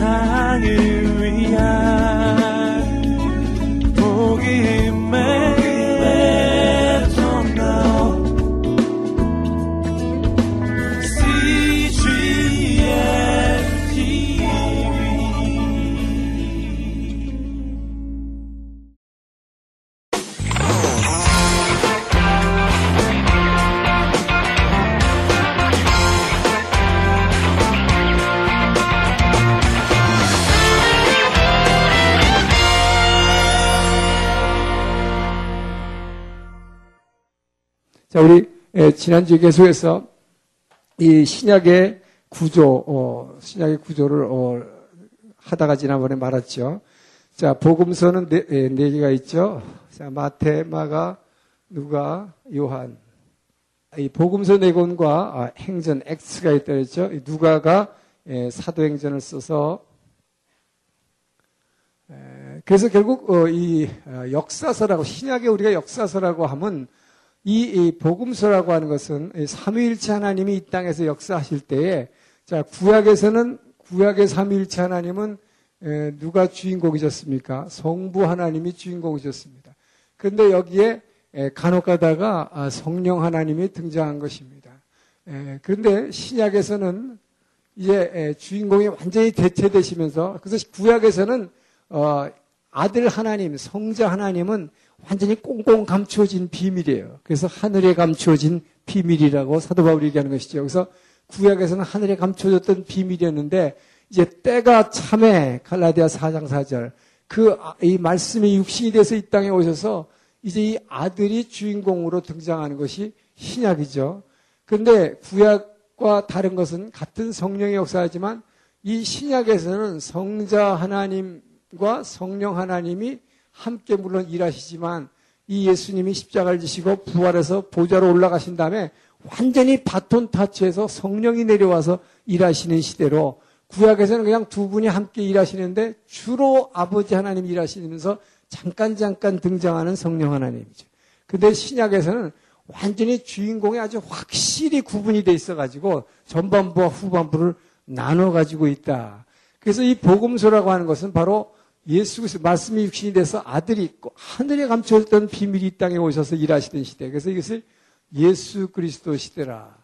세상을 자, 우리 지난주에 계속해서 이 신약의 구조, 어, 신약의 구조를 어, 하다가 지난번에 말했죠. 자, 복음서는 네, 네 개가 있죠. 자, 마태, 마가, 누가, 요한. 이 복음서 네 권과 아, 행전 X가 있다 그랬죠. 누가가 예, 사도행전을 써서 그래서 결국 어, 이 어, 역사서라고 신약에 우리가 역사서라고 하면 이, 이 복음서라고 하는 것은 삼위일체 하나님이 이 땅에서 역사하실 때에 자 구약에서는 구약의 삼위일체 하나님은 에, 누가 주인공이셨습니까? 성부 하나님이 주인공이셨습니다. 그런데 여기에 에, 간혹가다가 아, 성령 하나님이 등장한 것입니다. 에, 그런데 신약에서는 이제 에, 주인공이 완전히 대체되시면서 그래서 구약에서는 어, 아들 하나님, 성자 하나님은 완전히 꽁꽁 감추어진 비밀이에요. 그래서 하늘에 감추어진 비밀이라고 사도 바울이 얘기하는 것이죠. 그래서 구약에서는 하늘에 감춰졌던 비밀이었는데 이제 때가 참에 갈라디아 4장 4절 그 이 말씀이 육신이 돼서 이 땅에 오셔서 이제 이 아들이 주인공으로 등장하는 것이 신약이죠. 그런데 구약과 다른 것은 같은 성령의 역사이지만 이 신약에서는 성자 하나님과 성령 하나님이 함께 물론 일하시지만 이 예수님이 십자가를 지시고 부활해서 보좌로 올라가신 다음에 완전히 바톤 타치해서 성령이 내려와서 일하시는 시대로 구약에서는 그냥 두 분이 함께 일하시는데 주로 아버지 하나님 일하시면서 잠깐 잠깐 등장하는 성령 하나님이죠. 근데 신약에서는 완전히 주인공이 아주 확실히 구분이 돼 있어 가지고 전반부와 후반부를 나눠 가지고 있다. 그래서 이 복음서라고 하는 것은 바로 예수 그리스도 말씀이 육신이 돼서 아들이 있고 하늘에 감춰있던 비밀이 이 땅에 오셔서 일하시던 시대. 그래서 이것을 예수 그리스도 시대라.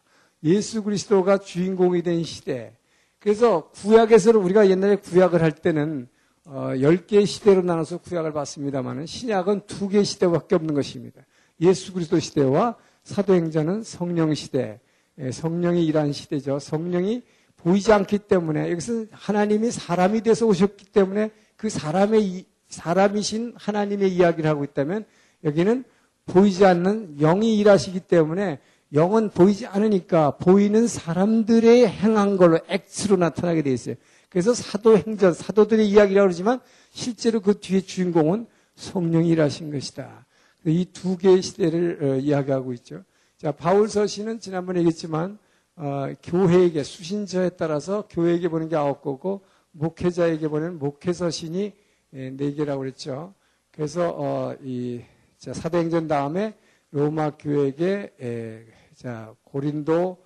예수 그리스도가 주인공이 된 시대. 그래서 구약에서는 우리가 옛날에 구약을 할 때는 어, 10개의 시대로 나눠서 구약을 봤습니다만 신약은 두 개의 시대밖에 없는 것입니다. 예수 그리스도 시대와 사도행전은 성령 시대, 예, 성령이 일한 시대죠. 성령이 보이지 않기 때문에 여기서 하나님이 사람이 돼서 오셨기 때문에 그 사람의 사람이신 하나님의 이야기를 하고 있다면 여기는 보이지 않는 영이 일하시기 때문에 영은 보이지 않으니까 보이는 사람들의 행한 걸로 X로 나타나게 되어 있어요. 그래서 사도행전, 사도들의 이야기라고 그러지만 실제로 그 뒤에 주인공은 성령이 일하신 것이다. 이 두 개의 시대를 어, 이야기하고 있죠. 자, 바울서 시는 지난번에 얘기했지만 어, 교회에게 수신자에 따라서 교회에게 보는 게 아홉 거고 목회자에게 보낸 목회서신이 예, 네 개라고 그랬죠. 그래서 어, 이 자, 사도행전 다음에 로마 교회에게 에, 예, 자 고린도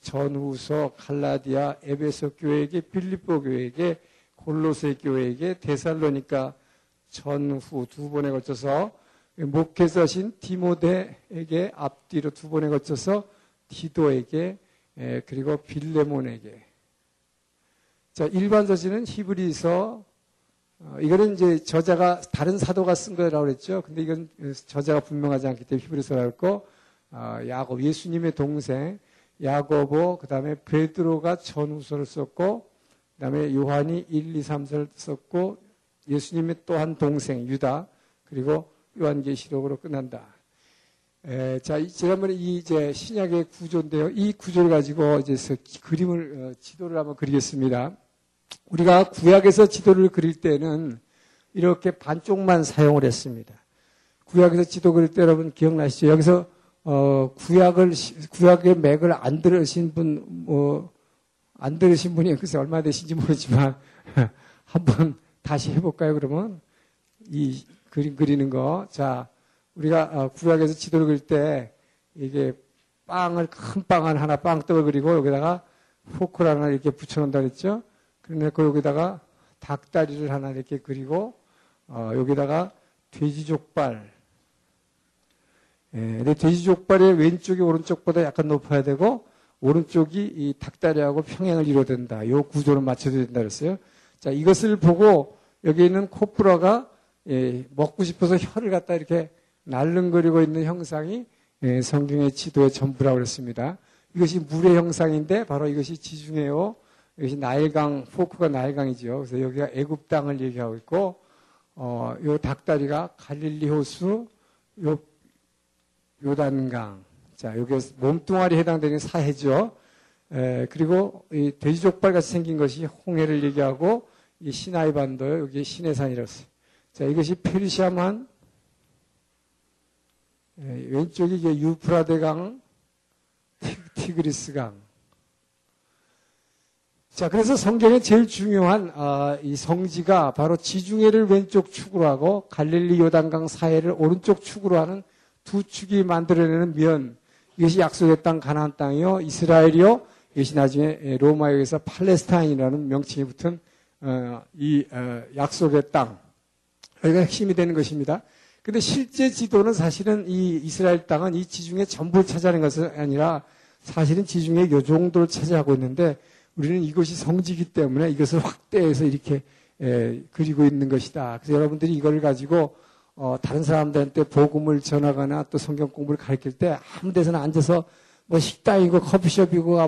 전후서 갈라디아 에베소 교회에게 필리포 교회에게 골로새 교회에게 데살로니까 전후 두 번에 걸쳐서 목회서신 디모데에게 앞뒤로 두 번에 걸쳐서 디도에게 에, 예, 그리고 빌레몬에게 자, 일반 서신은 히브리서 어, 이거는 이제 저자가 다른 사도가 쓴 거라고 그랬죠. 근데 이건 저자가 분명하지 않기 때문에 히브리서라고 했고 어, 야곱 예수님의 동생 야고보 그다음에 베드로가 전후서를 썼고 그다음에 요한이 1, 2, 3서를 썼고 예수님의 또 한 동생 유다 그리고 요한계시록으로 끝난다. 에, 자, 지난번에 이 이제 신약의 구조인데요. 이 구조를 가지고 이제 그림을 어, 지도를 한번 그리겠습니다. 우리가 구약에서 지도를 그릴 때는 이렇게 반쪽만 사용을 했습니다. 구약에서 지도 그릴 때 여러분 기억나시죠? 여기서 어, 구약을 구약의 맥을 안 들으신 분, 뭐, 안 들으신 분이 글쎄 얼마 되신지 모르지만 한번 다시 해볼까요? 그러면 이 그림 그리는 거. 자, 우리가 어, 구약에서 지도를 그릴 때 이게 빵을 큰 빵을 하나 빵떡을 그리고 여기다가 포크를 하나 이렇게 붙여놓는다 그랬죠? 그러니까 여기다가 닭다리를 하나 이렇게 그리고 어, 여기다가 돼지 족발. 예, 근데 돼지 족발의 왼쪽이 오른쪽보다 약간 높아야 되고 오른쪽이 이 닭다리하고 평행을 이루어야 된다. 요 구조를 맞춰야 된다 그랬어요. 자, 이것을 보고 여기 있는 코프라가 예, 먹고 싶어서 혀를 갖다 이렇게 날름거리고 있는 형상이 예, 성경의 지도의 전부라고 그랬습니다. 이것이 물의 형상인데 바로 이것이 지중해요. 이것이 나일강, 포크가 나일강이죠. 그래서 여기가 애굽 땅을 얘기하고 있고, 어, 요 닭다리가 갈릴리 호수, 요, 요단강. 자, 여기 몸뚱아리 해당되는 사해죠. 에, 그리고 이 돼지족발 같이 생긴 것이 홍해를 얘기하고, 이 시나이 반도, 여기 시내산이라어요 자, 이것이 페르시아만, 에, 왼쪽이 이게 유프라데강, 티그리스강. 자, 그래서 성경의 제일 중요한 어, 이 성지가 바로 지중해를 왼쪽 축으로 하고 갈릴리 요단강 사해를 오른쪽 축으로 하는 두 축이 만들어내는 면 이것이 약속의 땅 가나안 땅이요 이스라엘이요 이것이 나중에 로마에서 팔레스타인이라는 명칭이 붙은 어, 이 어, 약속의 땅 여기가 핵심이 되는 것입니다. 근데 실제 지도는 사실은 이 이스라엘 땅은 이 지중해 전부를 차지하는 것은 아니라 사실은 지중해 요 정도를 차지하고 있는데 우리는 이것이 성지이기 때문에 이것을 확대해서 이렇게 에, 그리고 있는 것이다. 그래서 여러분들이 이걸 가지고 어, 다른 사람들한테 복음을 전하거나 또 성경 공부를 가르칠 때 아무 데서나 앉아서 뭐 식당이고 커피숍이고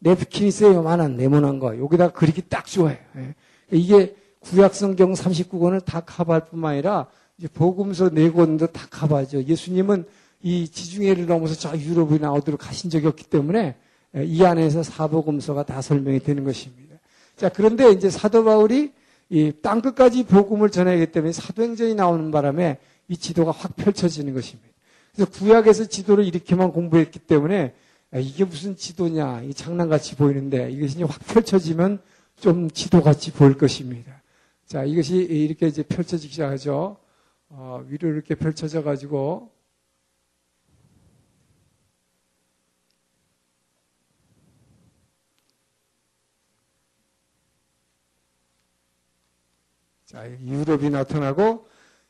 냅킨 있어요. 요만한 네모난 거. 여기다 그리기 딱 좋아요. 예. 이게 구약 성경 39권을 다 커버할 뿐만 아니라 이제 복음서 네 권도 다 커버하죠. 예수님은 이 지중해를 넘어서 저 유럽이나 어디로 가신 적이 없기 때문에 예, 이 안에서 사복음서가 다 설명이 되는 것입니다. 자, 그런데 이제 사도 바울이 이 땅 끝까지 복음을 전하기 때문에 사도행전이 나오는 바람에 이 지도가 확 펼쳐지는 것입니다. 그래서 구약에서 지도를 이렇게만 공부했기 때문에 아, 이게 무슨 지도냐, 이 장난같이 보이는데 이것이 확 펼쳐지면 좀 지도같이 보일 것입니다. 자, 이것이 이렇게 이제 펼쳐지기 시작하죠. 어, 위로 이렇게 펼쳐져 가지고. 자, 유럽이 나타나고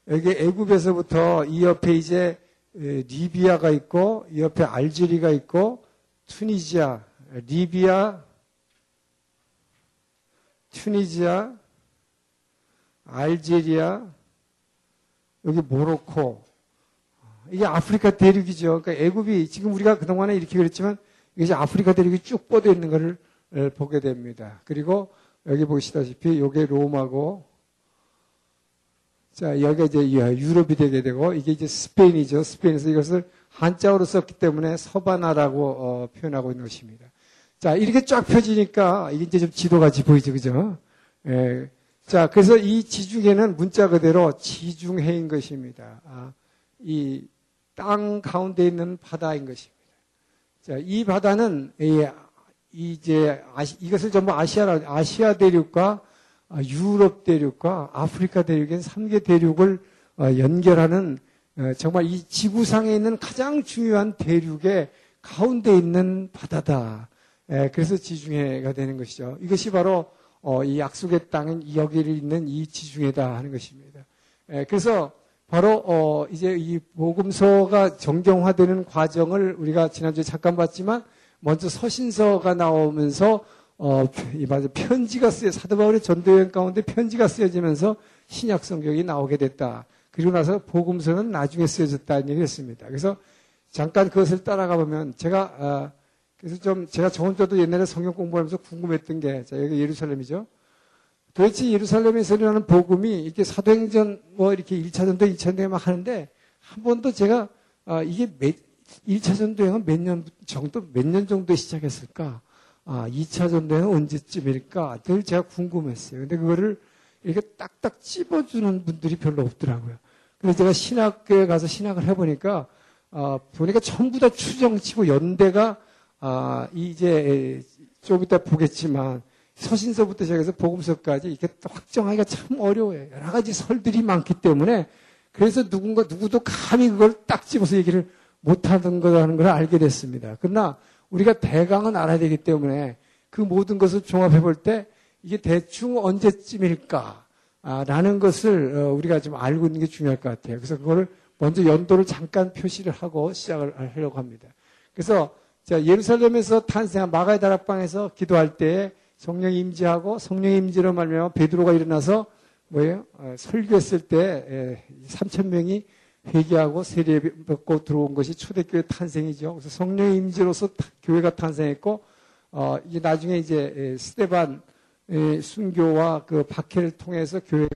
여기 애굽에서부터 이 옆에 이제 리비아가 있고 이 옆에 알제리가 있고 투니지아, 리비아, 투니지아, 알제리아, 여기 모로코. 이게 아프리카 대륙이죠. 그러니까 애굽이 지금 우리가 그동안에 이렇게 그랬지만 이것이 아프리카 대륙이 쭉 뻗어 있는 것을 보게 됩니다. 그리고 여기 보시다시피 이게 로마고 자, 여기가 이제 유럽이 되게 되고, 이게 이제 스페인이죠. 스페인에서 이것을 한자어로 썼기 때문에 서바나라고 어, 표현하고 있는 것입니다. 자, 이렇게 쫙 펴지니까 이게 이제 좀 지도같이 보이죠. 그죠? 예. 자, 그래서 이 지중해는 문자 그대로 지중해인 것입니다. 아, 이땅 가운데 있는 바다인 것입니다. 자, 이 바다는 이, 이제 아시, 이것을 전부 아시아 아시아 대륙과 아, 유럽 대륙과 아프리카 대륙인 3개 대륙을 어, 연결하는 어, 정말 이 지구상에 있는 가장 중요한 대륙의 가운데 있는 바다다. 그래서 지중해가 되는 것이죠. 이것이 바로 어, 이 약속의 땅인 여기를 있는 이 지중해다 하는 것입니다. 그래서 바로 이제 이 복음서가 정경화되는 과정을 우리가 지난주에 잠깐 봤지만 먼저 서신서가 나오면서 어, 맞아 편지가 쓰여 사도 바울의 전도 여행 가운데 편지가 쓰여지면서 신약 성경이 나오게 됐다. 그리고 나서 복음서는 나중에 쓰여졌다는 얘기를 했습니다. 그래서 잠깐 그것을 따라가 보면 제가 아, 그래서 좀 제가 저 혼자도 옛날에 성경 공부하면서 궁금했던 게 자, 여기 예루살렘이죠. 도대체 예루살렘에서 일어나는 복음이 이렇게 사도행전 뭐 이렇게 1차 전도, 2차 전도만 하는데 한 번도 제가 아, 이게 몇, 1차 전도행은 몇 년 정도 몇 년 정도 시작했을까? 아, 2차 전도는 언제쯤일까? 늘 제가 궁금했어요. 근데 그거를 이렇게 딱딱 찝어주는 분들이 별로 없더라고요. 그래서 제가 신학교에 가서 신학을 해보니까, 아, 보니까 전부 다 추정치고 연대가, 아, 이제 좀 이따 보겠지만, 서신서부터 시작해서 복음서까지 이렇게 확정하기가 참 어려워요. 여러 가지 설들이 많기 때문에, 그래서 누군가, 누구도 감히 그걸 딱 집어서 얘기를 못하는 거라는 걸 알게 됐습니다. 그러나, 우리가 대강은 알아야 되기 때문에 그 모든 것을 종합해 볼 때 이게 대충 언제쯤일까? 아, 라는 것을 어, 우리가 좀 알고 있는 게 중요할 것 같아요. 그래서 그거를 먼저 연도를 잠깐 표시를 하고 시작을 하려고 합니다. 그래서 자, 예루살렘에서 탄생한 마가의 다락방에서 기도할 때 성령 임재하고 성령 임재로 말미암아 베드로가 일어나서 뭐예요? 어, 설교했을 때 3천 명이 회개하고 세례 받고 들어온 것이 초대교회 탄생이죠. 그래서 성령 임재로서 교회가 탄생했고 어, 이제 나중에 이제 스테반 순교와 그 박해를 통해서 교회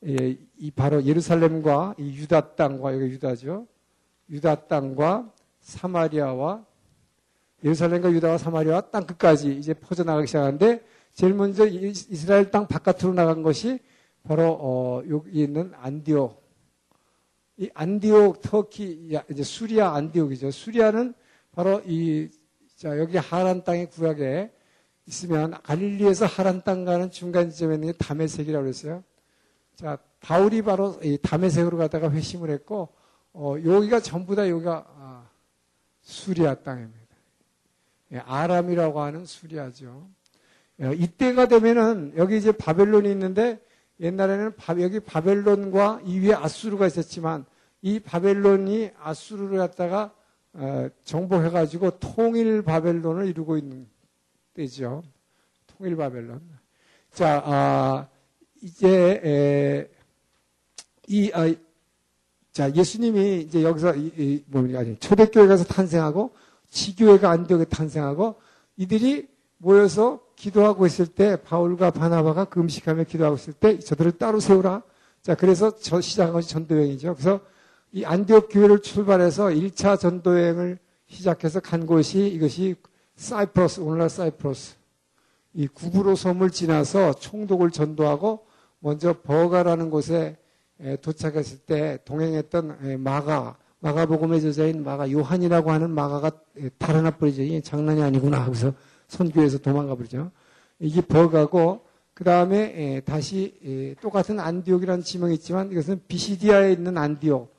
이 바로 예루살렘과 이 유다 땅과 여기 유다죠. 유다 땅과 사마리아와 예루살렘과 유다와 사마리아 땅 끝까지 이제 퍼져나가기 시작하는데 제일 먼저 이스라엘 땅 바깥으로 나간 것이 바로 어, 여기 있는 안디옥. 이 안디옥 터키 이제 수리아 안디옥이죠. 수리아는 바로 이 자, 여기 하란 땅의 구약에 있으면 갈릴리에서 하란 땅 가는 중간 지점에 있는 게 다메색이라고 그랬어요. 자, 바울이 바로 이 다메색으로 가다가 회심을 했고 어, 여기가 전부 다 여기가 아, 수리아 땅입니다. 예, 아람이라고 하는 수리아죠. 예, 이때가 되면은 여기 이제 바벨론이 있는데 옛날에는 여기 바벨론과 이 위에 아수르가 있었지만 이 바벨론이 아수르를 갖다가 어, 정복해가지고 통일 바벨론을 이루고 있는 때죠. 통일 바벨론. 자, 아, 이제 에, 이 아, 자 예수님이 이제 여기서 이, 이 뭡니까 초대교회에서 탄생하고 지교회가 안디옥에 탄생하고 이들이 모여서 기도하고 있을 때 바울과 바나바가 금식하며 기도하고 있을 때 저들을 따로 세우라. 자 그래서 저 시작한 것이 전도여행이죠. 그래서 이 안디옥 교회를 출발해서 1차 전도여행을 시작해서 간 곳이 이것이 사이프러스, 오늘날 사이프러스. 이 구브로 섬을 지나서 총독을 전도하고 먼저 버가라는 곳에 도착했을 때 동행했던 마가, 마가복음의 저자인 마가, 요한이라고 하는 마가가 달아나 버리죠. 이게 장난이 아니구나 하고서 선교에서 도망가 버리죠. 이게 버가고 그 다음에 다시 똑같은 안디옥이라는 지명이 있지만 이것은 비시디아에 있는 안디옥.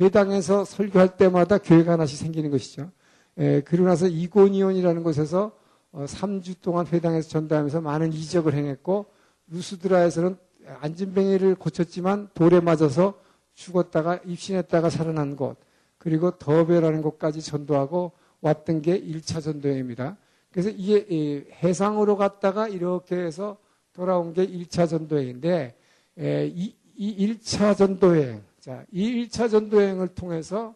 회당에서 설교할 때마다 교회가 하나씩 생기는 것이죠. 에, 그리고 나서 이고니온이라는 곳에서 어, 3주 동안 회당에서 전도하면서 많은 이적을 행했고 루스드라에서는 안진뱅이를 고쳤지만 돌에 맞아서 죽었다가 입신했다가 살아난 곳 그리고 더베라는 곳까지 전도하고 왔던 게 1차 전도행입니다. 그래서 이게 해상으로 갔다가 이렇게 해서 돌아온 게 1차 전도행인데 이, 이 1차 전도행 자, 이 1차 전도여행을 통해서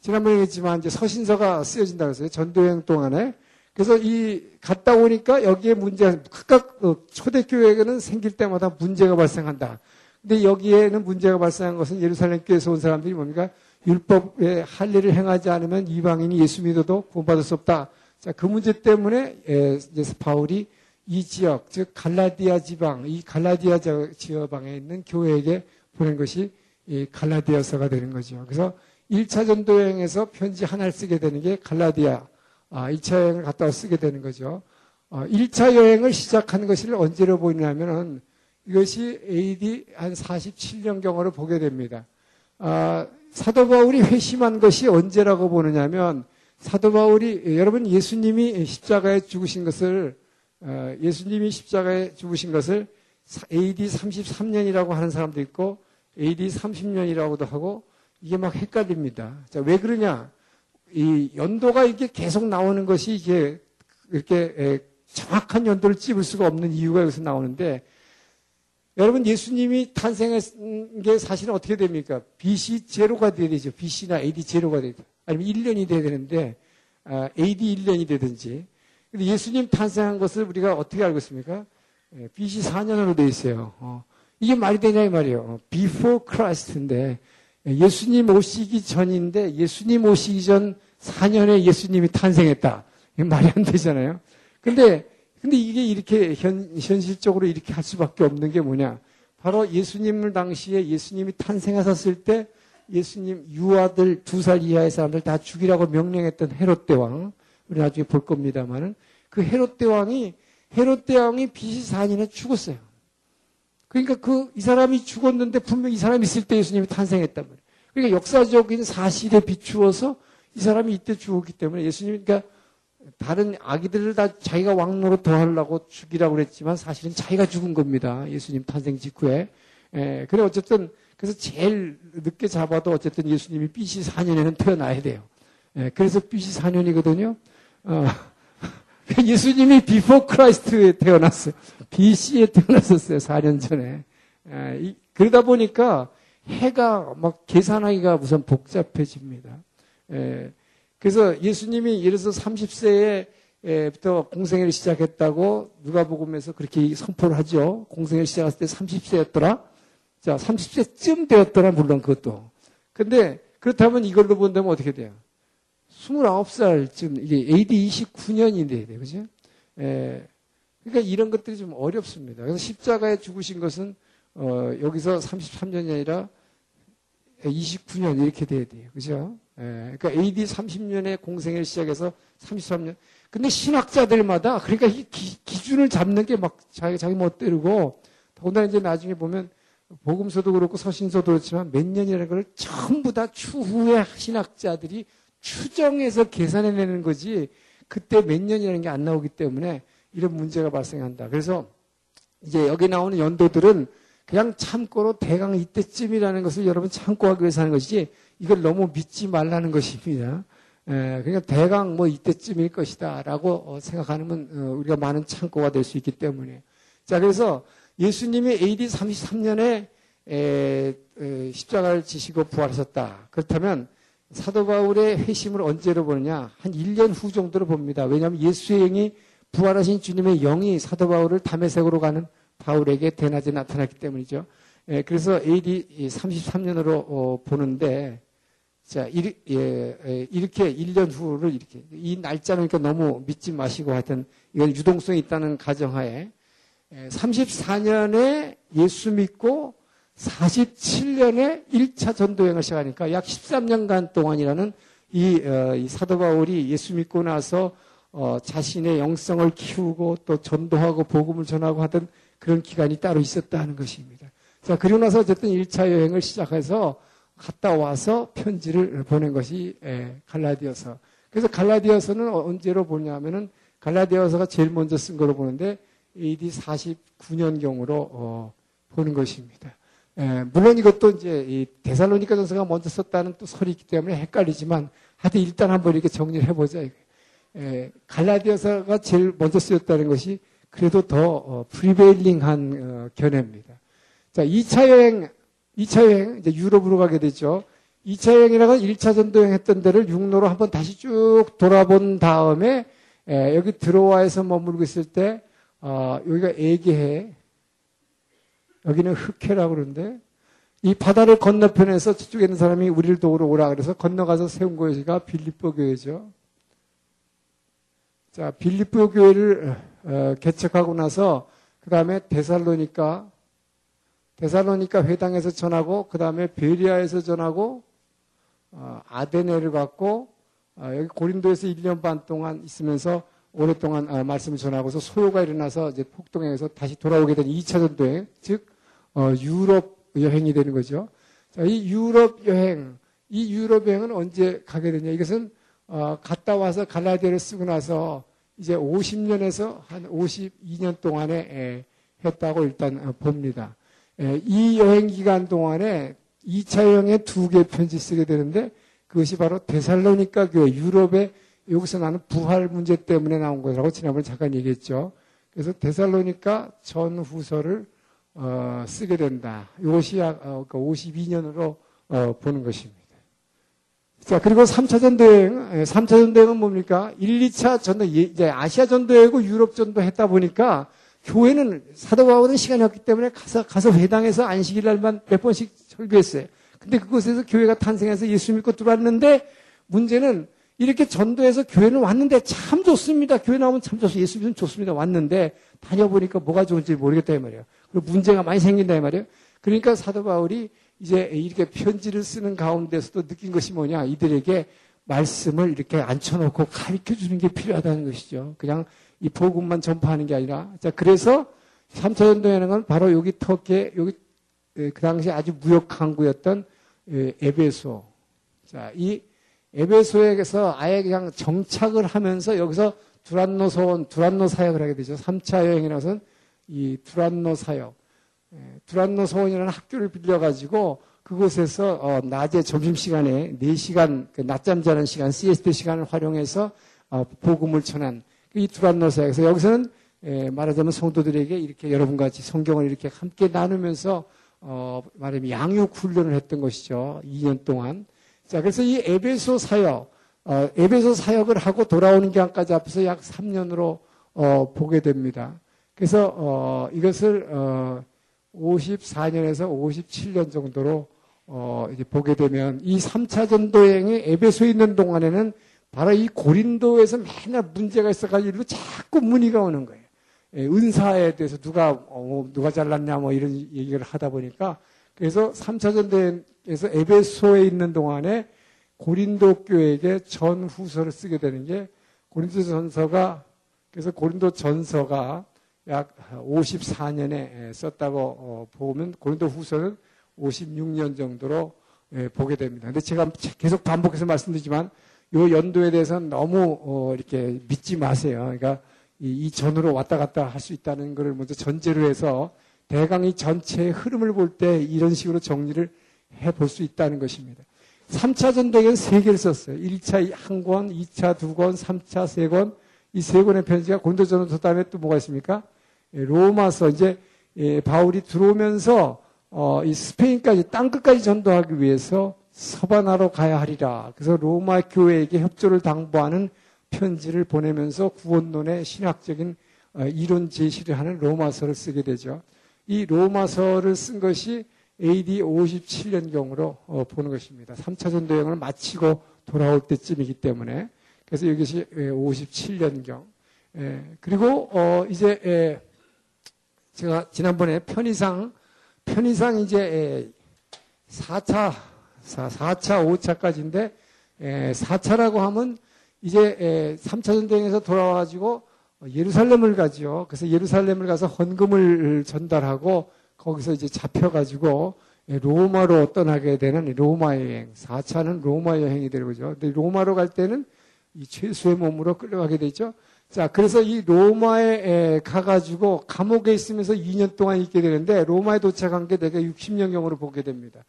지난번에 얘기했지만 이제 서신서가 쓰여진다고 했어요. 전도여행 동안에. 그래서 이 갔다 오니까 여기에 문제 각각 어, 초대교회에는 생길 때마다 문제가 발생한다. 근데 여기에는 문제가 발생한 것은 예루살렘 교회에서 온 사람들이 뭡니까? 율법의 할 일을 행하지 않으면 이방인이 예수 믿어도 구원받을 수 없다. 자, 그 문제 때문에 이제 바울이 이 지역, 즉 갈라디아 지방, 이 갈라디아 지역방에 있는 교회에게 보낸 것이 이 갈라디아서가 되는 거죠. 그래서 1차 전도 여행에서 편지 하나를 쓰게 되는 게 갈라디아, 아, 2차 여행을 갔다 와 쓰게 되는 거죠. 어, 1차 여행을 시작한 것이 언제로 보이냐면은 이것이 AD 한 47년경으로 보게 됩니다. 아, 사도 바울이 회심한 것이 언제라고 보느냐면 사도 바울이 여러분 예수님이 십자가에 죽으신 것을 어, 예수님이 십자가에 죽으신 것을 AD 33년이라고 하는 사람도 있고 AD 30년이라고도 하고 이게 막 헷갈립니다. 자, 왜 그러냐? 이 연도가 이게 렇 계속 나오는 것이 이게 이렇게 정확한 연도를 찝을 수가 없는 이유가 여기서 나오는데 여러분 예수님이 탄생한 게 사실은 어떻게 됩니까? BC 제로가 돼야 되죠. BC나 AD 제로가 돼야 돼. 아니면 1년이 돼야 되는데 AD 1년이 되든지 근데 예수님 탄생한 것을 우리가 어떻게 알고 있습니까? 예, BC 4년으로 되어 있어요. 어, 이게 말이 되냐 이 말이에요. 어, before Christ인데 예, 예수님 오시기 전인데 예수님 오시기 전 4년에 예수님이 탄생했다. 말이 안 되잖아요. 근데 근데 이게 이렇게 현, 현실적으로 이렇게 할 수밖에 없는 게 뭐냐? 바로 예수님을 당시에 예수님이 탄생하셨을 때 예수님 유아들 두 살 이하의 사람들 다 죽이라고 명령했던 헤롯 대왕 우리 나중에 볼 겁니다만은 그 헤롯 대왕이 헤롯 대왕이 BC 4년에 죽었어요. 그러니까 그 이 사람이 죽었는데 분명 히이 사람이 있을 때 예수님이 탄생했단 말이에요. 그러니까 역사적인 사실에 비추어서 이 사람이 이때 죽었기 때문에 예수님 그러니까 다른 아기들을 다 자기가 왕 노릇 더 하려고 죽이라고 그랬지만 사실은 자기가 죽은 겁니다. 예수님 탄생 직후에. 예, 그래 어쨌든 그래서 제일 늦게 잡아도 어쨌든 예수님이 BC 4년에는 태어나야 돼요. 예, 그래서 BC 4년이거든요. 어, 예수님이 Before Christ에 태어났어요. BC에 태어났었어요. 4년 전에. 예, 이, 그러다 보니까 해가 막 계산하기가 우선 복잡해집니다. 예, 그래서 예수님이 들어서 30세에부터 공생애를 시작했다고 누가복음에서 그렇게 선포를 하죠. 공생애를 시작했을 때 30세였더라. 자, 30세쯤 되었더라 물론 그것도. 근데 그렇다면 이걸로 본다면 어떻게 돼요? 29살쯤 이게 AD 29년이 돼요. 그죠? 예. 그러니까 이런 것들이 좀 어렵습니다. 그래서 십자가에 죽으신 것은 어, 여기서 33년이 아니라 29년 이렇게 돼야 돼요. 그죠? 예, 그러니까 AD 30년에 공생을 시작해서 33년. 근데 신학자들마다 그러니까 이 기, 준을 잡는 게 막 자기 자기 멋대로고 더군다나 이제 나중에 보면 복음서도 그렇고 서신서도 그렇지만 몇 년이라는 걸 전부 다 추후에 신학자들이 추정해서 계산해내는 거지 그때 몇 년이라는 게 안 나오기 때문에 이런 문제가 발생한다. 그래서 이제 여기 나오는 연도들은 그냥 참고로 대강 이때쯤이라는 것을 여러분 참고하기 위해서 하는 것이지 이걸 너무 믿지 말라는 것입니다. 에, 그러니까 대강 뭐 이때쯤일 것이다 라고 어, 생각하면 어, 우리가 많은 참고가 될 수 있기 때문에 자 그래서 예수님이 AD 33년에 에, 에, 십자가를 지시고 부활하셨다. 그렇다면 사도 바울의 회심을 언제로 보느냐? 한 1년 후 정도로 봅니다. 왜냐하면 예수의 영이 부활하신 주님의 영이 사도 바울을 담에색으로 가는 바울에게 대낮에 나타났기 때문이죠. 에, 그래서 AD 33년으로 어, 보는데 자, 이, 예, 이렇게 1년 후를 이렇게. 이 날짜는 그러니까 너무 믿지 마시고 하여튼 이건 유동성이 있다는 가정하에 34년에 예수 믿고 47년에 1차 전도여행을 시작하니까 약 13년간 동안이라는 이, 어, 이 사도 바울이 예수 믿고 나서 어, 자신의 영성을 키우고 또 전도하고 복음을 전하고 하던 그런 기간이 따로 있었다는 것입니다. 자, 그리고 나서 어쨌든 1차 여행을 시작해서 갔다 와서 편지를 보낸 것이 예, 갈라디아서. 그래서 갈라디아서는 언제로 보냐면은 갈라디아서가 제일 먼저 쓴 거로 보는데 AD 49년경으로 어, 보는 것입니다. 예, 물론 이것도 이제 이 데살로니가 전서가 먼저 썼다는 또 설이 있기 때문에 헷갈리지만 하여튼 일단 한번 이렇게 정리를 해보자. 예, 갈라디아서가 제일 먼저 쓰였다는 것이 그래도 더 어, 프리베일링한 어, 견해입니다. 자, 2차 여행 2차 여행, 이제 유럽으로 가게 되죠. 2차 여행이라고 1차 전도여행 했던 데를 육로로 한번 다시 쭉 돌아본 다음에 에, 여기 드로아에서 머물고 있을 때 어, 여기가 에게해 여기는 흑해라고 그러는데 이 바다를 건너편에서 저쪽에 있는 사람이 우리를 도우러 오라 그래서 건너가서 세운 교회가 빌립보 교회죠. 자, 빌립보 교회를 어, 개척하고 나서 그 다음에 데살로니까 데살로니카 회당에서 전하고 그 다음에 베리아에서 전하고 어, 아데네를 갔고 어, 여기 고린도에서 1년 반 동안 있으면서 오랫동안 어, 말씀을 전하고서 소요가 일어나서 이제 폭동에서 다시 돌아오게 된 2차 전도행, 즉 어, 유럽 여행이 되는 거죠. 자, 이 유럽 여행, 이 유럽 여행은 언제 가게 되냐? 이것은 어, 갔다 와서 갈라디아를 쓰고 나서 이제 50년에서 한 52년 동안에 에, 했다고 일단 어, 봅니다. 예, 이 여행 기간 동안에 2차 여행에 두 개 편지 쓰게 되는데 그것이 바로 데살로니카 교회 유럽의 여기서 나는 부활 문제 때문에 나온 거라고 지난번에 잠깐 얘기했죠. 그래서 데살로니카 전후서를 어, 쓰게 된다. 이것이 어, 52년으로 그러니까 어, 보는 것입니다. 자, 그리고 3차 전도여행, 3차 예, 전도여행은 뭡니까? 1, 2차 전도, 이제 아시아 전도여행고 유럽 전도 했다 보니까 교회는 사도 바울은 시간이 없기 때문에 가서 가서 회당에서 안식일 날만 몇 번씩 설교했어요. 근데 그곳에서 교회가 탄생해서 예수 믿고 들어왔는데 문제는 이렇게 전도해서 교회는 왔는데 참 좋습니다. 교회 나오면 참 좋습니다. 예수 믿으면 좋습니다. 왔는데 다녀보니까 뭐가 좋은지 모르겠다 이 말이에요. 그리고 문제가 많이 생긴다 이 말이에요. 그러니까 사도 바울이 이제 이렇게 편지를 쓰는 가운데서도 느낀 것이 뭐냐. 이들에게 말씀을 이렇게 앉혀놓고 가르쳐 주는 게 필요하다는 것이죠. 그냥 이 복음만 전파하는 게 아니라 자 그래서 3차 전도여행은 바로 여기 터키에 여기 그 당시 아주 무역 항구였던 에베소 자 이 에베소에서 아예 그냥 정착을 하면서 여기서 두란노 소원, 두란노 사역을 하게 되죠. 3차 여행이라서는 이 두란노 사역, 예, 두란노 소원이라는 학교를 빌려가지고 그곳에서 어, 낮에 점심시간에 4시간, 그 낮잠 자는 시간, CST 시간을 활용해서 어, 복음을 전한 이 두란노 사역에서 여기서는 예, 말하자면 성도들에게 이렇게 여러분과 같이 성경을 이렇게 함께 나누면서 어, 말하면 양육 훈련을 했던 것이죠. 2년 동안. 자, 그래서 이 에베소 사역, 어, 에베소 사역을 하고 돌아오는 기간까지 앞에서 약 3년으로 어, 보게 됩니다. 그래서 어, 이것을 어, 54년에서 57년 정도로 어, 이제 보게 되면 이 3차 전도행이 에베소에 있는 동안에는 바로 이 고린도에서 맨날 문제가 있어가지고 자꾸 문의가 오는 거예요. 예, 은사에 대해서 누가 어, 누가 잘났냐 뭐 이런 얘기를 하다 보니까 그래서 3차 전대에서 에베소에 있는 동안에 고린도 교회에게 전후서를 쓰게 되는 게 고린도 전서가 그래서 고린도 전서가 약 54년에 썼다고 어, 보면 고린도 후서는 56년 정도로 예, 보게 됩니다. 근데 제가 계속 반복해서 말씀드리지만 요 연도에 대해서는 너무 어, 이렇게 믿지 마세요. 그러니까 이, 전으로 왔다 갔다 할 수 있다는 것을 먼저 전제로 해서 대강이 전체의 흐름을 볼 때 이런 식으로 정리를 해 볼 수 있다는 것입니다. 3차 전도에는 세 개를 썼어요. 1차 한 권, 2차 두 권, 3차 세 권. 이 세 권의 편지가 곤도전도 다음에 또 뭐가 있습니까? 예, 로마서 이제 예, 바울이 들어오면서 어, 이 스페인까지 땅 끝까지 전도하기 위해서 서바나로 가야 하리라. 그래서 로마 교회에게 협조를 당부하는 편지를 보내면서 구원론의 신학적인 어, 이론 제시를 하는 로마서를 쓰게 되죠. 이 로마서를 쓴 것이 AD 57년경으로 어, 보는 것입니다. 3차 전도 여행을 마치고 돌아올 때쯤이기 때문에 그래서 이것이 57년경. 예, 그리고 어, 이제 제가 지난번에 편의상 편의상 이제 4차 4차 5차까지인데 4차라고 하면 이제 3차 전쟁에서 돌아와가지고 예루살렘을 가죠. 그래서 예루살렘을 가서 헌금을 전달하고 거기서 이제 잡혀가지고 로마로 떠나게 되는 로마 여행. 4차는 로마 여행이 되는 거죠. 근데 로마로 갈 때는 이 최수의 몸으로 끌려가게 되죠. 자, 그래서 이 로마에 가가지고 감옥에 있으면서 2년 동안 있게 되는데 로마에 도착한 게 내가 60년경으로 보게 됩니다.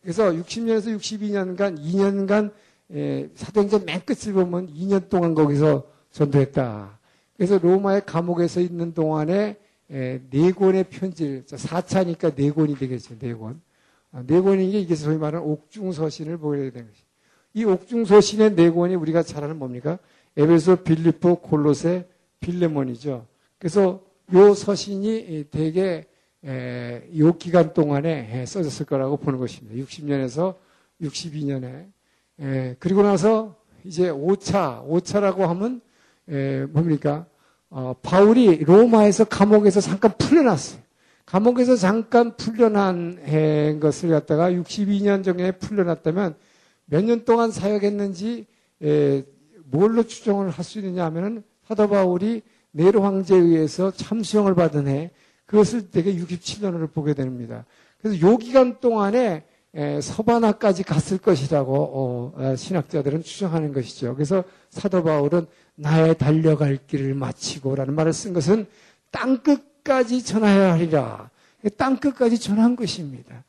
그래서 60년에서 62년간, 2년간 예, 사도행전 맨 끝을 보면 2년 동안 거기서 전도했다. 그래서 로마의 감옥에서 있는 동안에 예, 네 권의 편지를 4차니까 네 권이 되겠죠. 네 권. 아, 네 권인 게 이게 소위 말하는 옥중서신을 보게 되는 것이. 이 옥중서 신의 네 권이 우리가 잘 아는 뭡니까? 에베소, 빌리포, 콜로세, 빌레몬이죠. 그래서 요 서신이 되게 요 기간 동안에 써졌을 거라고 보는 것입니다. 60년에서 62년에 예, 그리고 나서 이제 5차, 5차라고 하면, 예, 뭡니까? 어, 바울이 로마에서 감옥에서 잠깐 풀려났어요. 감옥에서 잠깐 풀려난 것을 갖다가 62년 전에 풀려났다면 몇 년 동안 사역했는지 예, 뭘로 추정을 할 수 있느냐 하면은 사도 바울이 네로 황제에 의해서 참수형을 받은 해 그것을 되게 67년으로 보게 됩니다. 그래서 요 기간 동안에 서바나까지 갔을 것이라고 어, 어, 신학자들은 추정하는 것이죠. 그래서 사도 바울은 나의 달려갈 길을 마치고라는 말을 쓴 것은 땅 끝까지 전하여야 하리라. 땅 끝까지 전한 것입니다.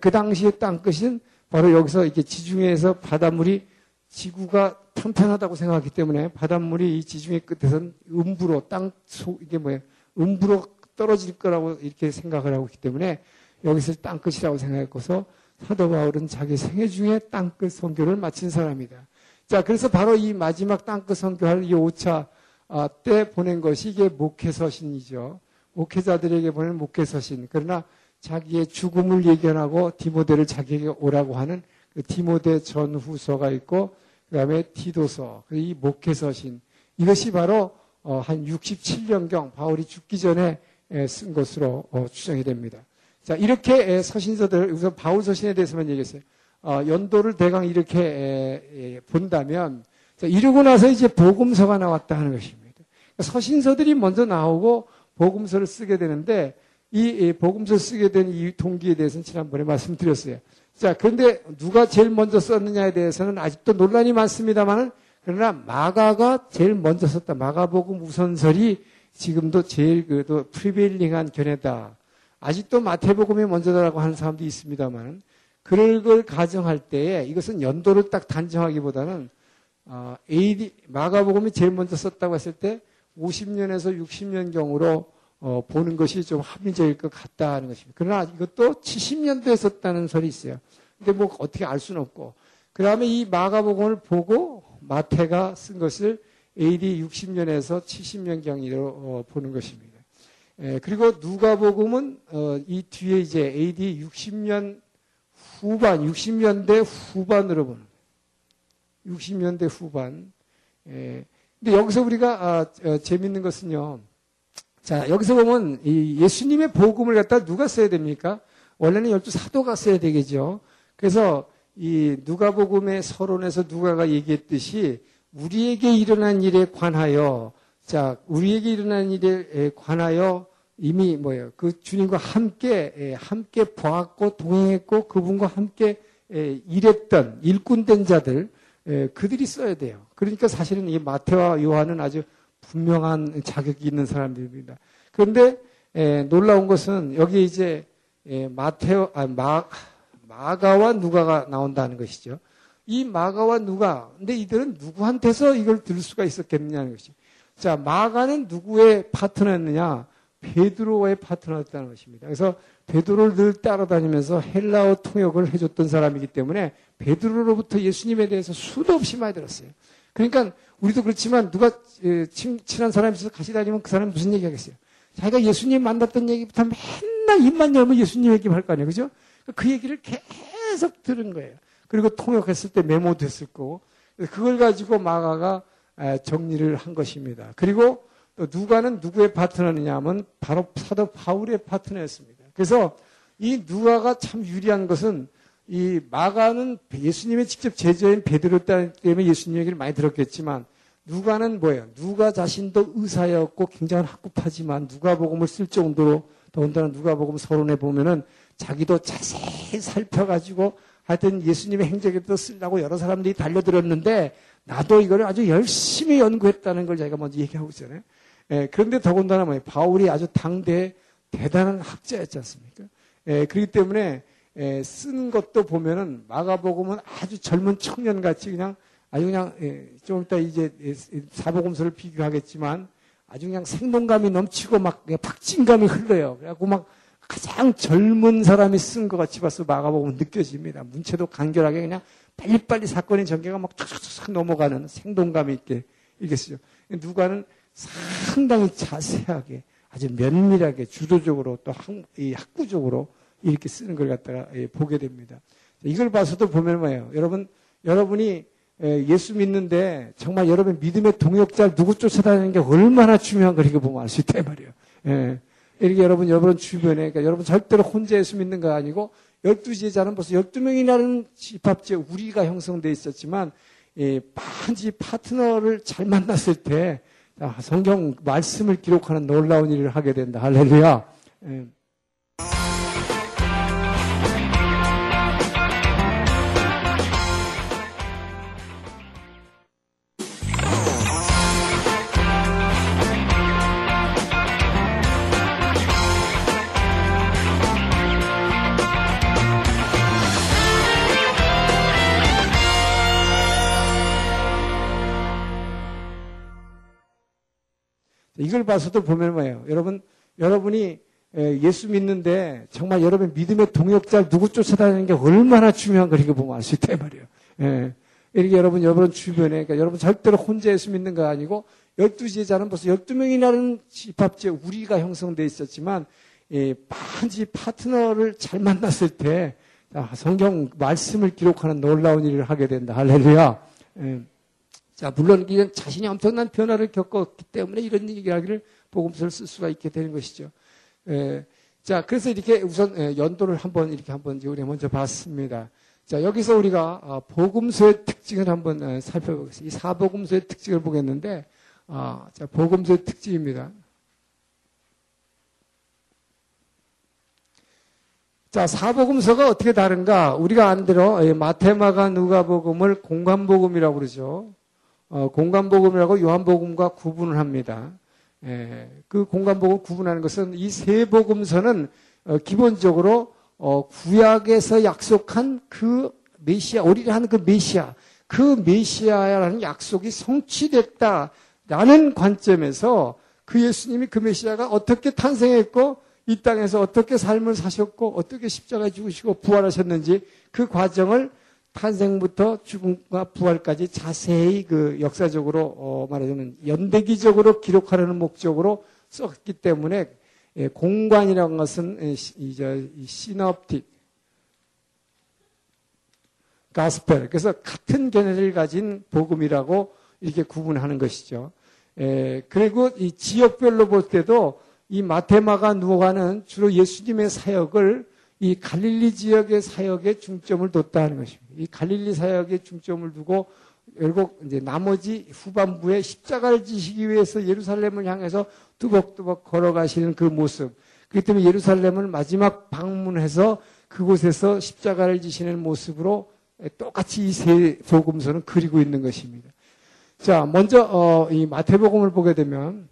그 당시의 땅 끝은 바로 여기서 이렇게 지중해에서 바닷물이 지구가 평평하다고 생각하기 때문에 바닷물이 이 지중해 끝에서는 음부로 땅 속, 이게 뭐예요? 음부로 떨어질 거라고 이렇게 생각을 하고 있기 때문에 여기서 땅 끝이라고 생각했고서 사도 바울은 자기 생애 중에 땅끝 선교를 마친 사람이다. 자, 그래서 바로 이 마지막 땅끝 선교할 이 5차 아, 때 보낸 것이 이게 목회서신이죠. 목회자들에게 보낸 목회서신. 그러나 자기의 죽음을 예견하고 디모데를 자기에게 오라고 하는 그 디모데 전후서가 있고 그 다음에 디도서, 이 목회서신. 이것이 바로 어, 한 67년경 바울이 죽기 전에 쓴 것으로 어, 추정이 됩니다. 자, 이렇게 서신서들, 우선 바울 서신에 대해서만 얘기했어요. 어, 연도를 대강 이렇게 본다면, 자, 이러고 나서 이제 복음서가 나왔다 하는 것입니다. 그러니까 서신서들이 먼저 나오고 복음서를 쓰게 되는데, 이, 이 복음서 쓰게 된 이 동기에 대해서는 지난번에 말씀드렸어요. 자, 그런데 누가 제일 먼저 썼느냐에 대해서는 아직도 논란이 많습니다만은 그러나 마가가 제일 먼저 썼다. 마가복음 우선설이 지금도 제일 그래도 프리베일링한 견해다. 아직도 마태복음이 먼저다라고 하는 사람도 있습니다만 그럴 걸 가정할 때에 이것은 연도를 딱 단정하기보다는 어, AD 마가복음이 제일 먼저 썼다고 했을 때 50년에서 60년 경으로 어, 보는 것이 좀 합리적일 것 같다 하는 것입니다. 그러나 이것도 70년대에 썼다는 설이 있어요. 근데 뭐 어떻게 알 수는 없고. 그 다음에 이 마가복음을 보고 마태가 쓴 것을 AD 60년에서 70년 경으로 어, 보는 것입니다. 에, 그리고 누가복음은 어, 이 뒤에 이제 AD 60년 후반, 60년대 후반으로 보는 거예요. 60년대 후반. 에, 근데 여기서 우리가 아, 어, 재밌는 것은요. 자, 여기서 보면 이 예수님의 복음을 갖다 누가 써야 됩니까? 원래는 열두 사도가 써야 되겠죠. 그래서 이 누가복음의 서론에서 누가가 얘기했듯이 우리에게 일어난 일에 관하여 자, 우리에게 일어난 일에 관하여 이미 뭐예요? 그 주님과 함께 함께 보았고 동행했고 그분과 함께 일했던 일꾼된 자들 그들이 써야 돼요. 그러니까 사실은 이 마태와 요한은 아주 분명한 자격이 있는 사람들입니다. 그런데 에, 놀라운 것은 여기 이제 에, 마테오 아, 마 마가와 누가가 나온다는 것이죠. 이 마가와 누가 근데 이들은 누구한테서 이걸 들을 수가 있었겠느냐는 것이. 자 마가는 누구의 파트너였느냐? 베드로와의 파트너였다는 것입니다. 그래서 베드로를 늘 따라다니면서 헬라어 통역을 해줬던 사람이기 때문에 베드로로부터 예수님에 대해서 수도 없이 많이 들었어요. 그러니까 우리도 그렇지만 누가 친 한 사람이 있어서 같이 다니면 그 사람 무슨 얘기 하겠어요? 자기가 예수님 만났던 얘기부터 맨날 입만 열면 예수님 얘기만 할거 아니에요. 그죠? 그 얘기를 계속 들은 거예요. 그리고 통역했을 때 메모도 했을 거고. 그걸 가지고 마가가 정리를 한 것입니다. 그리고 또 누가는 누구의 파트너냐 하면 바로 사도 바울의 파트너였습니다. 그래서 이 누가가 참 유리한 것은 이 마가는 예수님의 직접 제자인 베드로 때문에 예수님 얘기를 많이 들었겠지만 누가는 뭐예요? 누가 자신도 의사였고 굉장히 학급하지만 누가복음을 쓸 정도로 더군다나 누가복음 서론에 보면은 자기도 자세히 살펴가지고 하여튼 예수님의 행적에도 쓰려고 여러 사람들이 달려들었는데 나도 이거를 아주 열심히 연구했다는 걸 자기가 먼저 얘기하고 있잖아요. 예, 그런데 더군다나 뭐예요? 바울이 아주 당대 대단한 학자였지 않습니까? 예, 그렇기 때문에 예, 쓰는 것도 보면은 마가복음은 아주 젊은 청년 같이 그냥 아주 그냥 예, 좀 이따 이제 예, 사복음서를 비교하겠지만 아주 그냥 생동감이 넘치고 막 박진감이 흘러요. 그래갖고 막 가장 젊은 사람이 쓴 것 같이 봐서 마가복음은 느껴집니다. 문체도 간결하게 그냥 빨리빨리 사건의 전개가 막 촥촥촥 넘어가는 생동감이 있게 쓰죠. 누가는 상당히 자세하게 아주 면밀하게 주도적으로 또 학, 학구적으로 이렇게 쓰는 걸 갖다가 예, 보게 됩니다. 이걸 봐서도 보면 뭐예요? 여러분, 여러분이 예, 예수 믿는데 정말 여러분 믿음의 동역자 누구 쫓아다니는 게 얼마나 중요한 걸 이거 보면 알 수 있다 말이에요. 예. 이렇게 여러분, 여러분 주변에, 그러니까 여러분 절대로 혼자 예수 믿는 거 아니고, 열두 제자는 벌써 열두 명이라는 집합제 우리가 형성돼 있었지만, 예, 반지 파트너를 잘 만났을 때, 성경 말씀을 기록하는 놀라운 일을 하게 된다. 할렐루야. 예. 이걸 봐서도 보면 뭐예요? 여러분, 여러분이 예수 믿는데 정말 여러분 믿음의 동역자 누구 쫓아다니는 게 얼마나 중요한 걸 이거 보면 알 수 있다 말이에요. 예. 이렇게 여러분, 여러분 주변에, 그러니까 여러분 절대로 혼자 예수 믿는 거 아니고, 열두 제자는 벌써 열두 명이라는 집합제 우리가 형성돼 있었지만, 예, 반지 파트너를 잘 만났을 때, 성경 말씀을 기록하는 놀라운 일을 하게 된다. 할렐루야. 예. 자, 물론 이건 자신이 엄청난 변화를 겪었기 때문에 이런 이야기를 복음서를 쓸 수가 있게 되는 것이죠. 예, 자, 그래서 이렇게 우선 예, 연도를 한번 이렇게 한번 우리 먼저 봤습니다. 자, 여기서 우리가 아, 복음서의 특징을 한번 예, 살펴보겠습니다. 이 사복음서의 특징을 보겠는데, 아, 자, 복음서의 특징입니다. 자, 사복음서가 어떻게 다른가? 우리가 안 들어 마테마가 누가복음을 공간복음이라고 그러죠. 어, 공간복음이라고 요한복음과 구분을 합니다. 예, 그 공간복음 구분하는 것은 이 세 복음서는 어, 기본적으로 어, 구약에서 약속한 그 메시아, 우리가 하는 그 메시아, 그 메시아라는 약속이 성취됐다라는 관점에서 그 예수님이 그 메시아가 어떻게 탄생했고 이 땅에서 어떻게 삶을 사셨고 어떻게 십자가에 죽으시고 부활하셨는지 그 과정을 탄생부터 죽음과 부활까지 자세히 그 역사적으로 어 말하자면 연대기적으로 기록하려는 목적으로 썼기 때문에 예, 공관이라는 것은 이제 시놉틱 가스펠 그래서 같은 견해를 가진 복음이라고 이렇게 구분하는 것이죠. 예, 그리고 이 지역별로 볼 때도 이 마테마가 누가는 주로 예수님의 사역을 이 갈릴리 지역의 사역에 중점을 뒀다는 것입니다. 이 갈릴리 사역에 중점을 두고 결국 이제 나머지 후반부에 십자가를 지시기 위해서 예루살렘을 향해서 뚜벅뚜벅 걸어가시는 그 모습. 그렇기 때문에 예루살렘을 마지막 방문해서 그곳에서 십자가를 지시는 모습으로 똑같이 이 세 복음서는 그리고 있는 것입니다. 자, 먼저 어, 이 마태복음을 보게 되면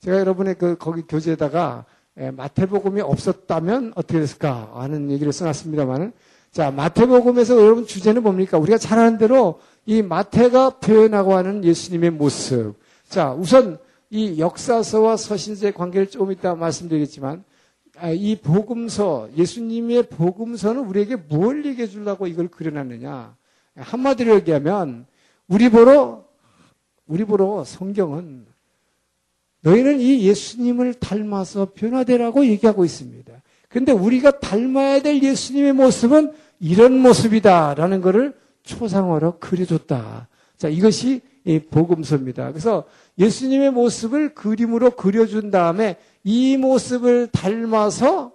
제가 여러분의 그 거기 교재에다가 예, 마태복음이 없었다면 어떻게 됐을까 하는 얘기를 써놨습니다만은 자 마태복음에서 여러분 주제는 뭡니까? 우리가 잘 아는 대로 이 마태가 표현하고 하는 예수님의 모습. 자 우선 이 역사서와 서신서의 관계를 조금 이따 말씀드리겠지만 아, 이 복음서 예수님의 복음서는 우리에게 뭘 얘기해 주려고 이걸 그려놨느냐 한마디로 얘기하면 우리 보러 우리 보러 성경은 너희는 이 예수님을 닮아서 변화되라고 얘기하고 있습니다. 근데 우리가 닮아야 될 예수님의 모습은 이런 모습이다라는 것을 초상화로 그려줬다. 자, 이것이 복음서입니다. 그래서 예수님의 모습을 그림으로 그려준 다음에 이 모습을 닮아서